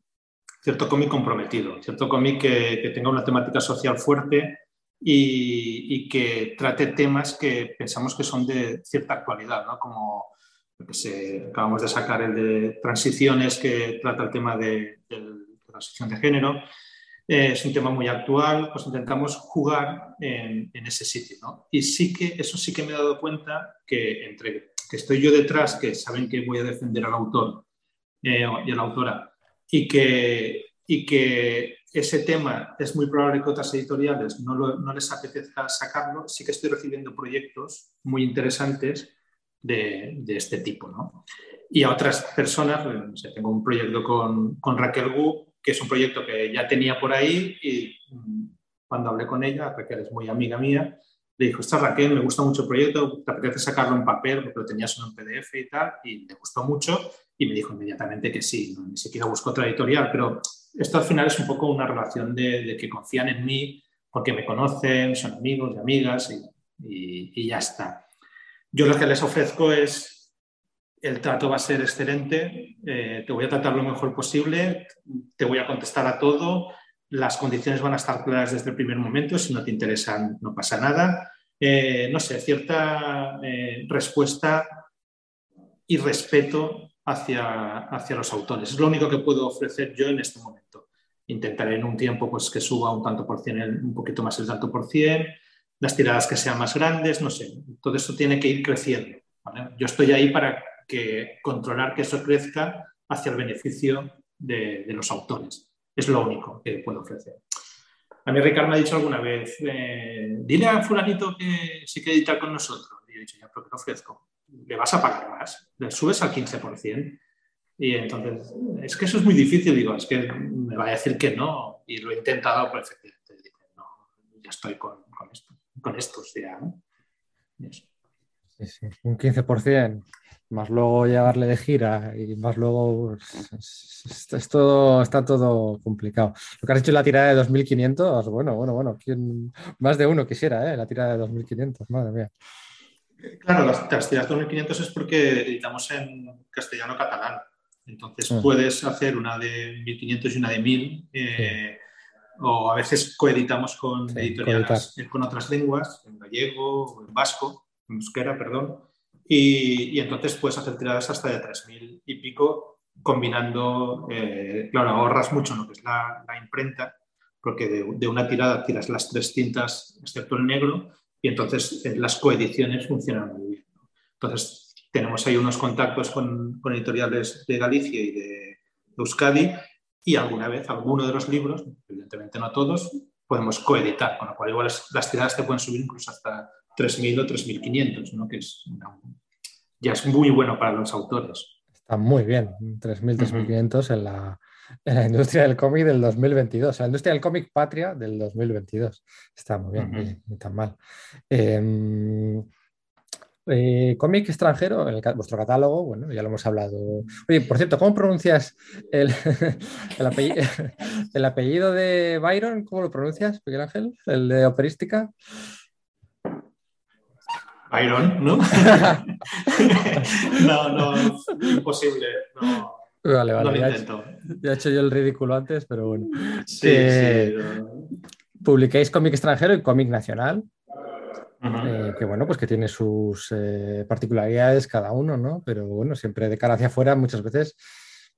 cierto cómic comprometido, cierto cómic que, que tenga una temática social fuerte, y, que trate temas que pensamos que son de cierta actualidad, ¿no? como que acabamos de sacar el de transiciones que trata el tema de, transición de género. Eh, es un tema muy actual, pues intentamos jugar en, ese sitio. ¿no? Y sí que, eso sí que me he dado cuenta que entre que estoy yo detrás, que saben que voy a defender al autor eh, y a la autora, y que, y que ese tema es muy probable que otras editoriales no, les apetezca sacarlo, sí que estoy recibiendo proyectos muy interesantes de, este tipo. ¿no? Y a otras personas, pues, tengo un proyecto con, Raquel Gu, que es un proyecto que ya tenía por ahí y mm, cuando hablé con ella, Raquel es muy amiga mía, le dijo, esta Raquel, me gusta mucho el proyecto, te apetece sacarlo en papel porque lo tenías en un PDF y tal, y le gustó mucho y me dijo inmediatamente que sí, ni siquiera busco otra editorial, pero esto al final es un poco una relación de, que confían en mí porque me conocen, son amigos y amigas y, ya está. Yo lo que les ofrezco es, el trato va a ser excelente, eh, te voy a tratar lo mejor posible, te voy a contestar a todo, las condiciones van a estar claras desde el primer momento, si no te interesan no pasa nada. Eh, no sé, cierta eh, respuesta y respeto hacia, hacia los autores. Es lo único que puedo ofrecer yo en este momento. Intentaré en un tiempo pues, que suba un tanto por cien, un poquito más el tanto por cien, las tiradas que sean más grandes, no sé. Todo eso tiene que ir creciendo. Yo estoy ahí para que, controlar que eso crezca hacia el beneficio de, los autores. Es lo único que puedo ofrecer. A mí Ricardo me ha dicho alguna vez, eh, dile a fulanito que sí que editar con nosotros. Y he dicho, ya, pero ¿qué ofrezco? le vas a pagar más, le subes al 15%. Y entonces, es que eso es muy difícil, digo, es que me va a decir que no, y lo he intentado, pues efectivamente, no, ya estoy con, con, esto, con estos ya, Sí, sí, un 15%, más luego llevarle de gira y más luego pues, es, todo, está todo complicado. Lo que has hecho en la tirada de 2.500, bueno, bueno, bueno, más de uno quisiera, ¿eh? la tirada de 2.500, madre mía. Claro, las, las tiradas 2500 es porque editamos en castellano-catalán. Entonces ah. puedes hacer una de 1500 y una de 1000. Eh, o a veces coeditamos con editoriales con otras lenguas, en gallego o en vasco, euskera, perdón. Y, entonces puedes hacer tiradas hasta de 3000 y pico combinando, eh, claro, ahorras mucho en lo que es la, imprenta, porque de, de, una tirada tiras las tres tintas, excepto el negro, y entonces eh, las coediciones funcionan muy bien. Entonces, tenemos ahí unos contactos con, editoriales de Galicia y de, Euskadi y alguna vez alguno de los libros, evidentemente no todos, podemos coeditar, con lo cual igual las tiradas te pueden subir incluso hasta 3.000 o 3.500, ¿no? que es ya es muy bueno para los autores. Está muy bien, 3.000, 3.500 en la, en la industria del cómic del 2022, la industria del cómic patria del 2022. Está muy bien, ni, tan mal. Em, eh, cómic extranjero, en vuestro catálogo, bueno, ya lo hemos hablado. Oye, por cierto, ¿cómo pronuncias el, el, apellido, de Byron? ¿Cómo lo pronuncias, Miguel Ángel? ¿El de operística? Byron, ¿no? no, no, imposible. No Vale, vale. No lo ya, he intento. hecho, ya he hecho yo el ridículo antes, pero bueno. Sí, Eh, sí. Publiquéis cómic extranjero y cómic nacional, eh, que bueno, pues que tiene sus eh, particularidades cada uno, ¿no? Pero bueno, siempre de cara hacia afuera muchas veces,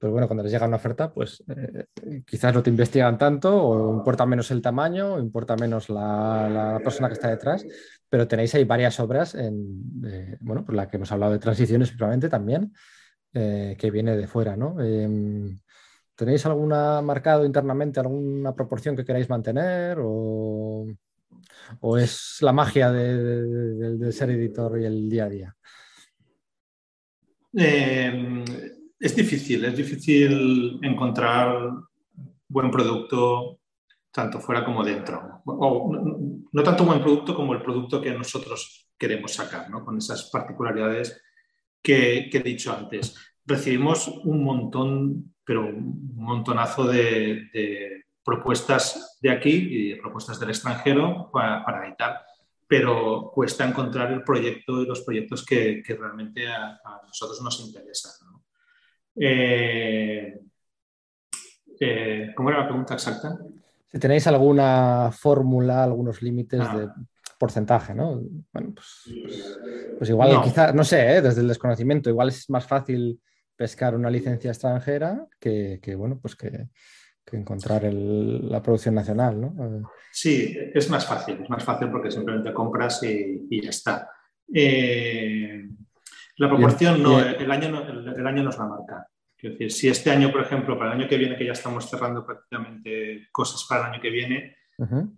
pero bueno, cuando les llega una oferta, pues eh, quizás no te investigan tanto o importa menos el tamaño o importa menos la, persona que está detrás, pero tenéis ahí varias obras, en, eh, bueno, por la que hemos hablado de transiciones principalmente también, eh, que viene de fuera, ¿no? Em, ¿Tenéis alguna marcado internamente, alguna proporción que queráis mantener? ¿O, o es la magia de, de- ser editor y el día a día? Es difícil, es difícil encontrar buen producto tanto fuera como dentro. O, no, tanto buen producto como el producto que nosotros queremos sacar, ¿no? con esas particularidades que, he dicho antes. Recibimos un montón, pero un montonazo de, propuestas de aquí y propuestas del extranjero para, editar pero cuesta encontrar el proyecto y los proyectos que, realmente a, nosotros nos interesan. Eh, eh, ¿Cómo era la pregunta exacta? Si tenéis alguna fórmula, algunos límites Ah. de porcentaje, ¿no? Bueno, pues, pues, pues igual No. quizás, no sé, ¿eh? desde el desconocimiento, igual es más fácil pescar una licencia extranjera que, que, bueno, pues que, que encontrar el- la producción nacional, ¿no? Sí, es más fácil, es más fácil porque simplemente compras y, y ya está. Eh, la proporción no, el año no, el, el año no es la marca. Quiero decir, si este año, por ejemplo, para el año que viene, que ya estamos cerrando prácticamente cosas para el año que viene,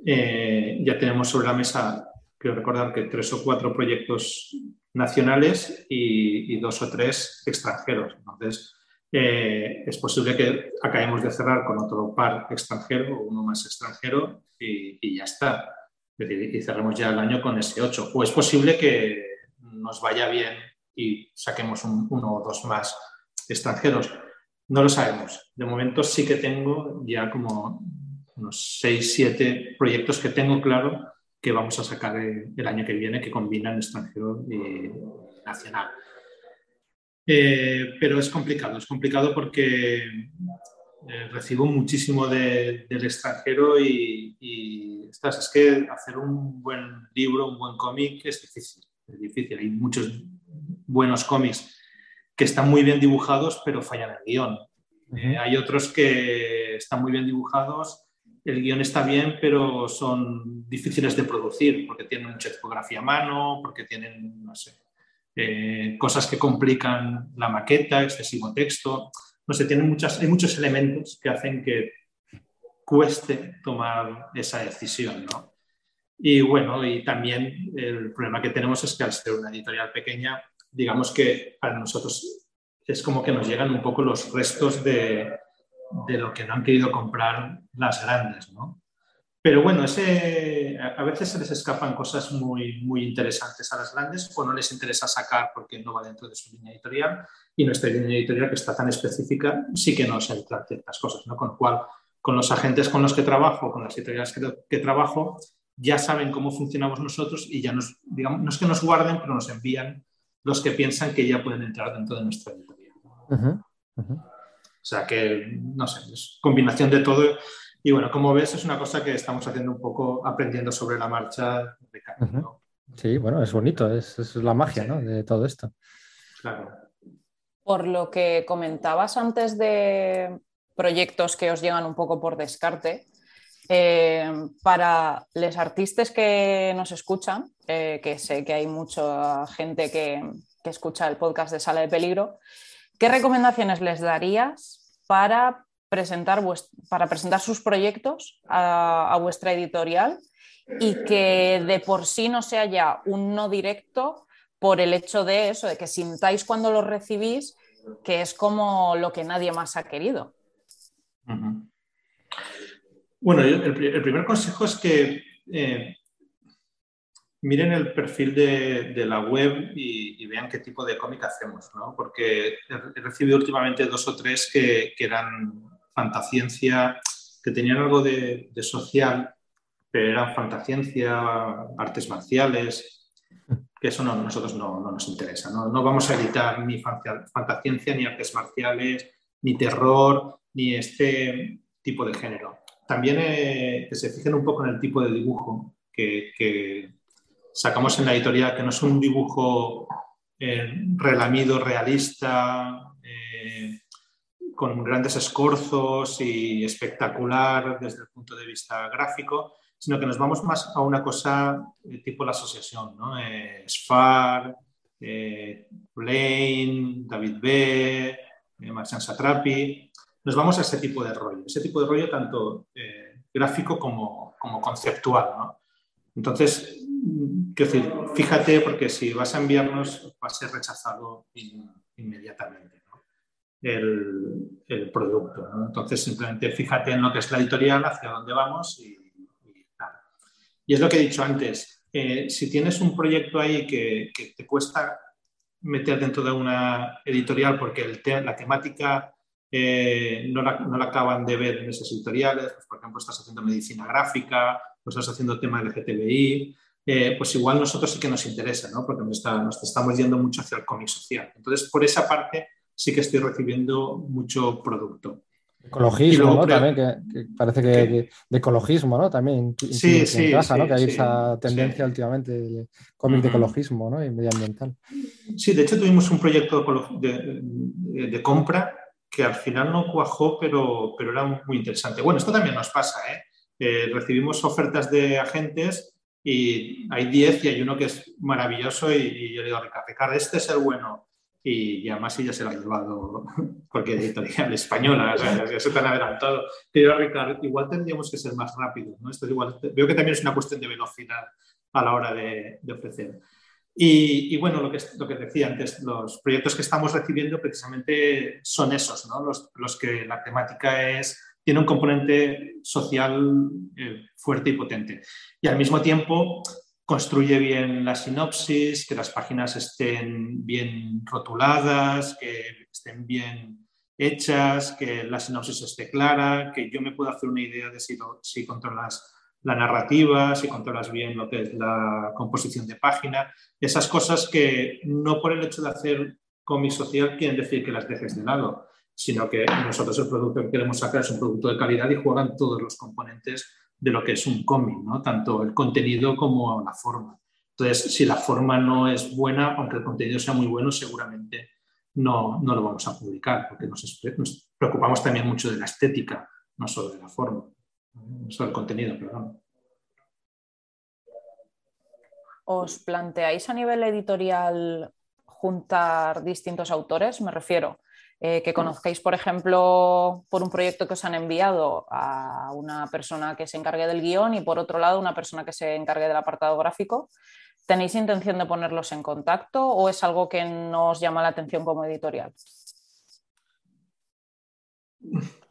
eh, ya tenemos sobre la mesa, quiero recordar que tres o cuatro proyectos nacionales y, y dos o tres extranjeros. Entonces, eh, es posible que acabemos de cerrar con otro par extranjero o uno más extranjero y, y ya está. Es decir, y cerremos ya el año con ese 8. O es posible que nos vaya bien y saquemos un- uno o dos más extranjeros. No lo sabemos. De momento sí que tengo ya como unos 6, 7 proyectos que tengo claro que vamos a sacar el, año que viene que combinan extranjero y nacional. Eh, pero es complicado, es complicado porque eh, recibo muchísimo de- del extranjero y, y, ostras, es que hacer un buen libro, un buen cómic es difícil, es difícil. Hay muchos buenos cómics que están muy bien dibujados pero fallan el guion. Eh, hay otros que están muy bien dibujados, el guion está bien, pero son difíciles de producir porque tienen mucha tipografía a mano, porque tienen, no sé, eh, cosas que complican la maqueta, excesivo texto. No sé, tienen muchas, hay muchos elementos que hacen que cueste tomar esa decisión, ¿no? Y bueno, y también el problema que tenemos es que al ser una editorial pequeña, digamos que para nosotros es como que nos llegan un poco los restos de, de lo que no han querido comprar las grandes, ¿no? Pero bueno, a veces se les escapan cosas muy, muy interesantes a las grandes o no les interesa sacar porque no va dentro de su línea editorial y nuestra línea editorial que está tan específica sí que nos entra ciertas cosas, ¿no? Con lo cual, con los agentes con los que trabajo, con las editoriales que, que trabajo, ya saben cómo funcionamos nosotros y ya nos, digamos, no es que nos guarden, pero nos envían los que piensan que ya pueden entrar dentro de nuestra ujú. O sea que, no sé, es combinación de todo. Y bueno, como ves, es una cosa que estamos haciendo un poco, aprendiendo sobre la marcha de. Sí, bueno, es bonito, es, es la magia Sí. ¿no? de todo esto. Claro. Por lo que comentabas antes de proyectos que os llegan un poco por descarte, eh, para los artistas que nos escuchan, eh, que sé que hay mucha gente que, que escucha el podcast de Sala de Peligro, ¿qué recomendaciones les darías para presentar, para presentar sus proyectos a, vuestra editorial y que de por sí no sea ya un no directo por el hecho de eso, de que sintáis cuando lo recibís que es como lo que nadie más ha querido. Bueno, yo- el, pri- el primer consejo es que eh, miren el perfil de, la web y, vean qué tipo de cómic hacemos, ¿no? Porque he, recibido últimamente dos o tres que, eran fantasciencia, que tenían algo de, social, pero eran fantasciencia, artes marciales, que eso no, nosotros no, no nos interesa. ¿no? No vamos a editar ni fanta- fantasciencia, ni artes marciales, ni terror, ni este tipo de género. También que se fijen un poco en el tipo de dibujo que, sacamos en la editorial, que no es un dibujo relamido, realista, con grandes escorzos y espectacular desde el punto de vista gráfico, sino que nos vamos más a una cosa tipo la asociación, ¿no? Eh, Sfar, eh, David B., eh, Marcian Satrapi. Nos vamos a ese tipo de rollo, ese tipo de rollo tanto eh, gráfico como, como conceptual. ¿no? Entonces, decir, fíjate, porque si vas a enviarnos, va a ser rechazado inmediatamente el, producto. Entonces, simplemente fíjate en lo que es la editorial, hacia dónde vamos y, tal. Y es lo que he dicho antes. Eh, si tienes un proyecto ahí que, te cuesta meter dentro de una editorial porque el la temática eh, no, la, no, la, acaban de ver en esas editoriales, pues, por ejemplo, estás haciendo medicina gráfica, o estás haciendo tema LGTBI, eh, pues igual nosotros sí que nos interesa, ¿no? porque nos, nos estamos yendo mucho hacia el cómic social. Entonces, por esa parte, sí que estoy recibiendo mucho producto. Ecologismo, ¿no? También, que, parece que, de ecologismo, ¿no? También sí, sí, ¿no? Que hay esa tendencia últimamente de cómic de ecologismo, ¿no? Y medioambiental. Sí, de hecho tuvimos un proyecto de, de, compra que al final no cuajó, pero, pero era muy interesante. Bueno, esto también nos pasa, ¿eh? eh recibimos ofertas de agentes y hay 10 y hay uno que es maravilloso y, y yo le digo a Ricardo, este es el bueno, y, además ella se lo ha llevado porque editorial española, o sea, ya se te han adelantado. Pero Ricardo, igual tendríamos que ser más rápidos, ¿no? Esto igual, veo que también es una cuestión de velocidad a la hora de, de ofrecer. Y, bueno, lo que, lo que decía antes, los proyectos que estamos recibiendo precisamente son esos, ¿no? los, que la temática es, tiene un componente social eh, fuerte y potente. Y al mismo tiempo construye bien la sinopsis, que las páginas estén bien rotuladas, que estén bien hechas, que la sinopsis esté clara, que yo me pueda hacer una idea de si, si controlas la narrativa, si controlas bien lo que es la composición de página, esas cosas que no por el hecho de hacer cómic social quieren decir que las dejes de lado, sino que nosotros el producto que queremos sacar es un producto de calidad y juegan todos los componentes de lo que es un cómic, ¿no? tanto el contenido como la forma. Entonces, si la forma no es buena, aunque el contenido sea muy bueno, seguramente no, no lo vamos a publicar, porque nos, nos, preocupamos también mucho de la estética, no solo de la forma, del contenido. ¿Os planteáis a nivel editorial juntar distintos autores? Me refiero, eh, que conozcáis, por ejemplo, por un proyecto que os han enviado a una persona que se encargue del guion y por otro lado una persona que se encargue del apartado gráfico. ¿Tenéis intención de ponerlos en contacto o es algo que no os llama la atención como editorial?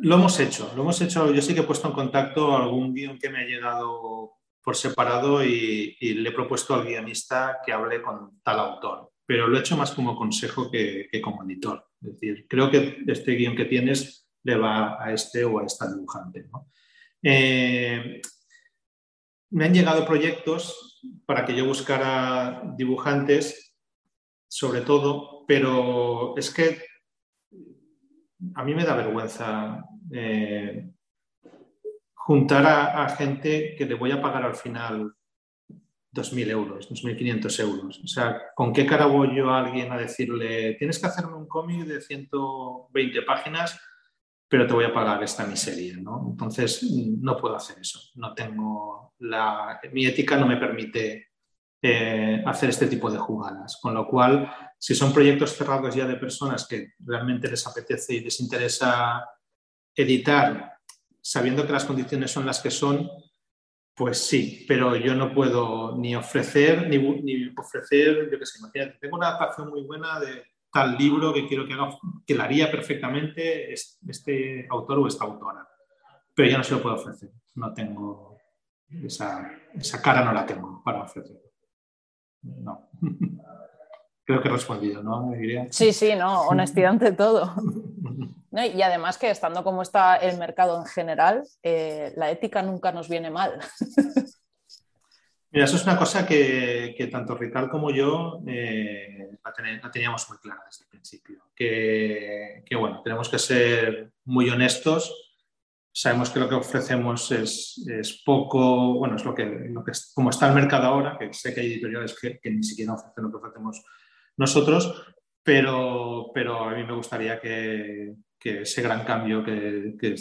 Lo hemos hecho, lo hemos hecho. Yo sí que he puesto en contacto algún guion que me ha llegado por separado y, le he propuesto al guionista que hable con tal autor pero lo he hecho más como consejo que, como editor. Es decir, creo que este guion que tienes le va a este o a esta dibujante. Eh, me han llegado proyectos para que yo buscara dibujantes, sobre todo, pero es que a mí me da vergüenza eh, juntar a, gente que le voy a pagar al final 2.000 euros, 2.500 euros. O sea, ¿con qué cara voy yo a alguien a decirle, tienes que hacerme un cómic de 120 páginas, pero te voy a pagar esta miseria? ¿no? Entonces, no puedo hacer eso. No tengo la... Mi ética no me permite eh, hacer este tipo de jugadas. Con lo cual, si son proyectos cerrados ya de personas que realmente les apetece y les interesa editar, sabiendo que las condiciones son las que son, pues sí, pero yo no puedo ni ofrecer, ni, ofrecer, yo qué sé, imagínate, tengo una adaptación muy buena de tal libro que quiero que haga, que la haría perfectamente este autor o esta autora, pero yo no se lo puedo ofrecer, no tengo esa, esa cara, no la tengo para ofrecer. No. Creo que he respondido, ¿no? Sí, sí, no, honestidad ante todo. Y además que estando como está el mercado en general, eh, la ética nunca nos viene mal. Mira, eso es una cosa que, tanto Ricardo como yo eh, la, teníamos muy clara desde el principio. Que, bueno, tenemos que ser muy honestos. Sabemos que lo que ofrecemos es, poco, bueno, es lo que, lo que, como está el mercado ahora, que sé que hay editoriales que, ni siquiera ofrecen lo que ofrecemos nosotros, pero, pero a mí me gustaría que, ese gran cambio que,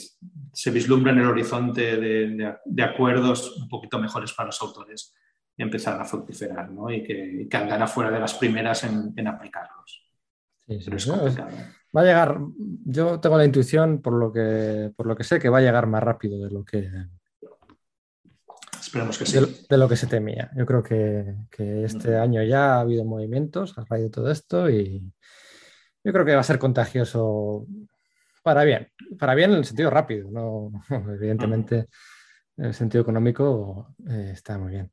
se vislumbra en el horizonte de, acuerdos un poquito mejores para los autores empezaran a fructificar ¿no? y, que, que andan afuera de las primeras en, aplicarlos. Va a llegar, yo tengo la intuición por lo, que, por lo que sé que va a llegar más rápido de lo que, Esperemos que sí. De, lo que se temía. Yo creo que, que, este año ya ha habido movimientos a raíz de todo esto y yo creo que va a ser contagioso para bien. Para bien en el sentido rápido, ¿no? evidentemente en el sentido económico eh, está muy bien.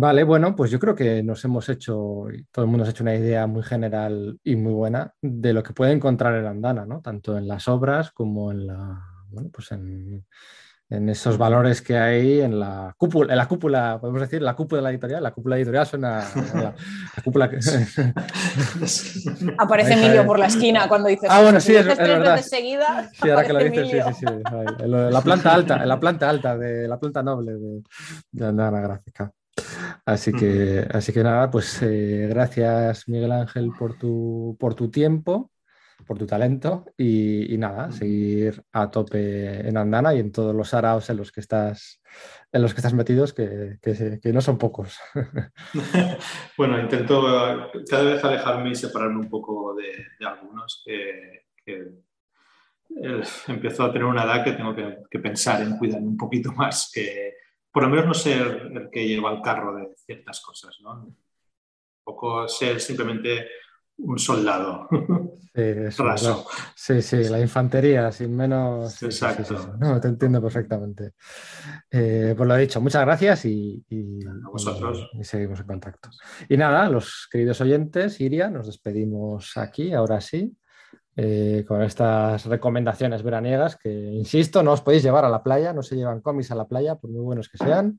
Vale, bueno, pues yo creo que nos hemos hecho, todo el mundo ha hecho una idea muy general y muy buena de lo que puede encontrar en Andana, ¿no? Tanto en las obras como en la, bueno, pues en, en esos valores que hay en la cúpula, en la cúpula, podemos decir, la cúpula de la editorial. La cúpula editorial suena la, cúpula que... Aparece Emilio por la esquina cuando dices. Ah, bueno, sí, es, es verdad. seguida, sí, ahora que lo dices, sí, sí, sí. la planta alta, en la planta alta de la planta noble de, de Andana Gráfica. Así que, así que nada, pues eh, gracias Miguel Ángel por tu, por tu tiempo por tu talento y, nada, seguir a tope en Andana y en todos los araos en los que estás, en los que estás metidos, que, no son pocos. bueno, intento cada vez alejarme y separarme un poco de, algunos que, empiezo a tener una edad que tengo que, pensar en cuidarme un poquito más, que por lo menos no ser el que lleva el carro de ciertas cosas, ¿no? Un poco ser simplemente un soldado. Sí, sí, la infantería, sin menos. Exacto. no, te entiendo perfectamente. Eh, pues lo he dicho, muchas gracias y, seguimos en contacto. Y nada, los queridos oyentes, Iria, nos despedimos aquí, ahora sí. Eh, con estas recomendaciones veraniegas que, insisto, no os podéis llevar a la playa, no se llevan cómics a la playa, por muy buenos que sean,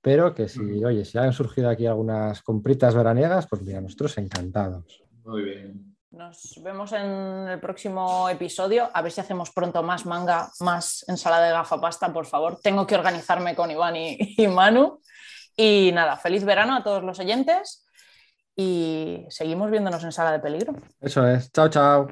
pero que si, oye, si han surgido aquí algunas compritas veraniegas, pues mira, nosotros encantados. Muy bien. Nos vemos en el próximo episodio. A ver si hacemos pronto más manga, más ensalada de gafapasta, por favor. Tengo que organizarme con Iván y, Manu. Y nada, feliz verano a todos los oyentes y seguimos viéndonos en Sala de Peligro. Eso es. Chao, chao.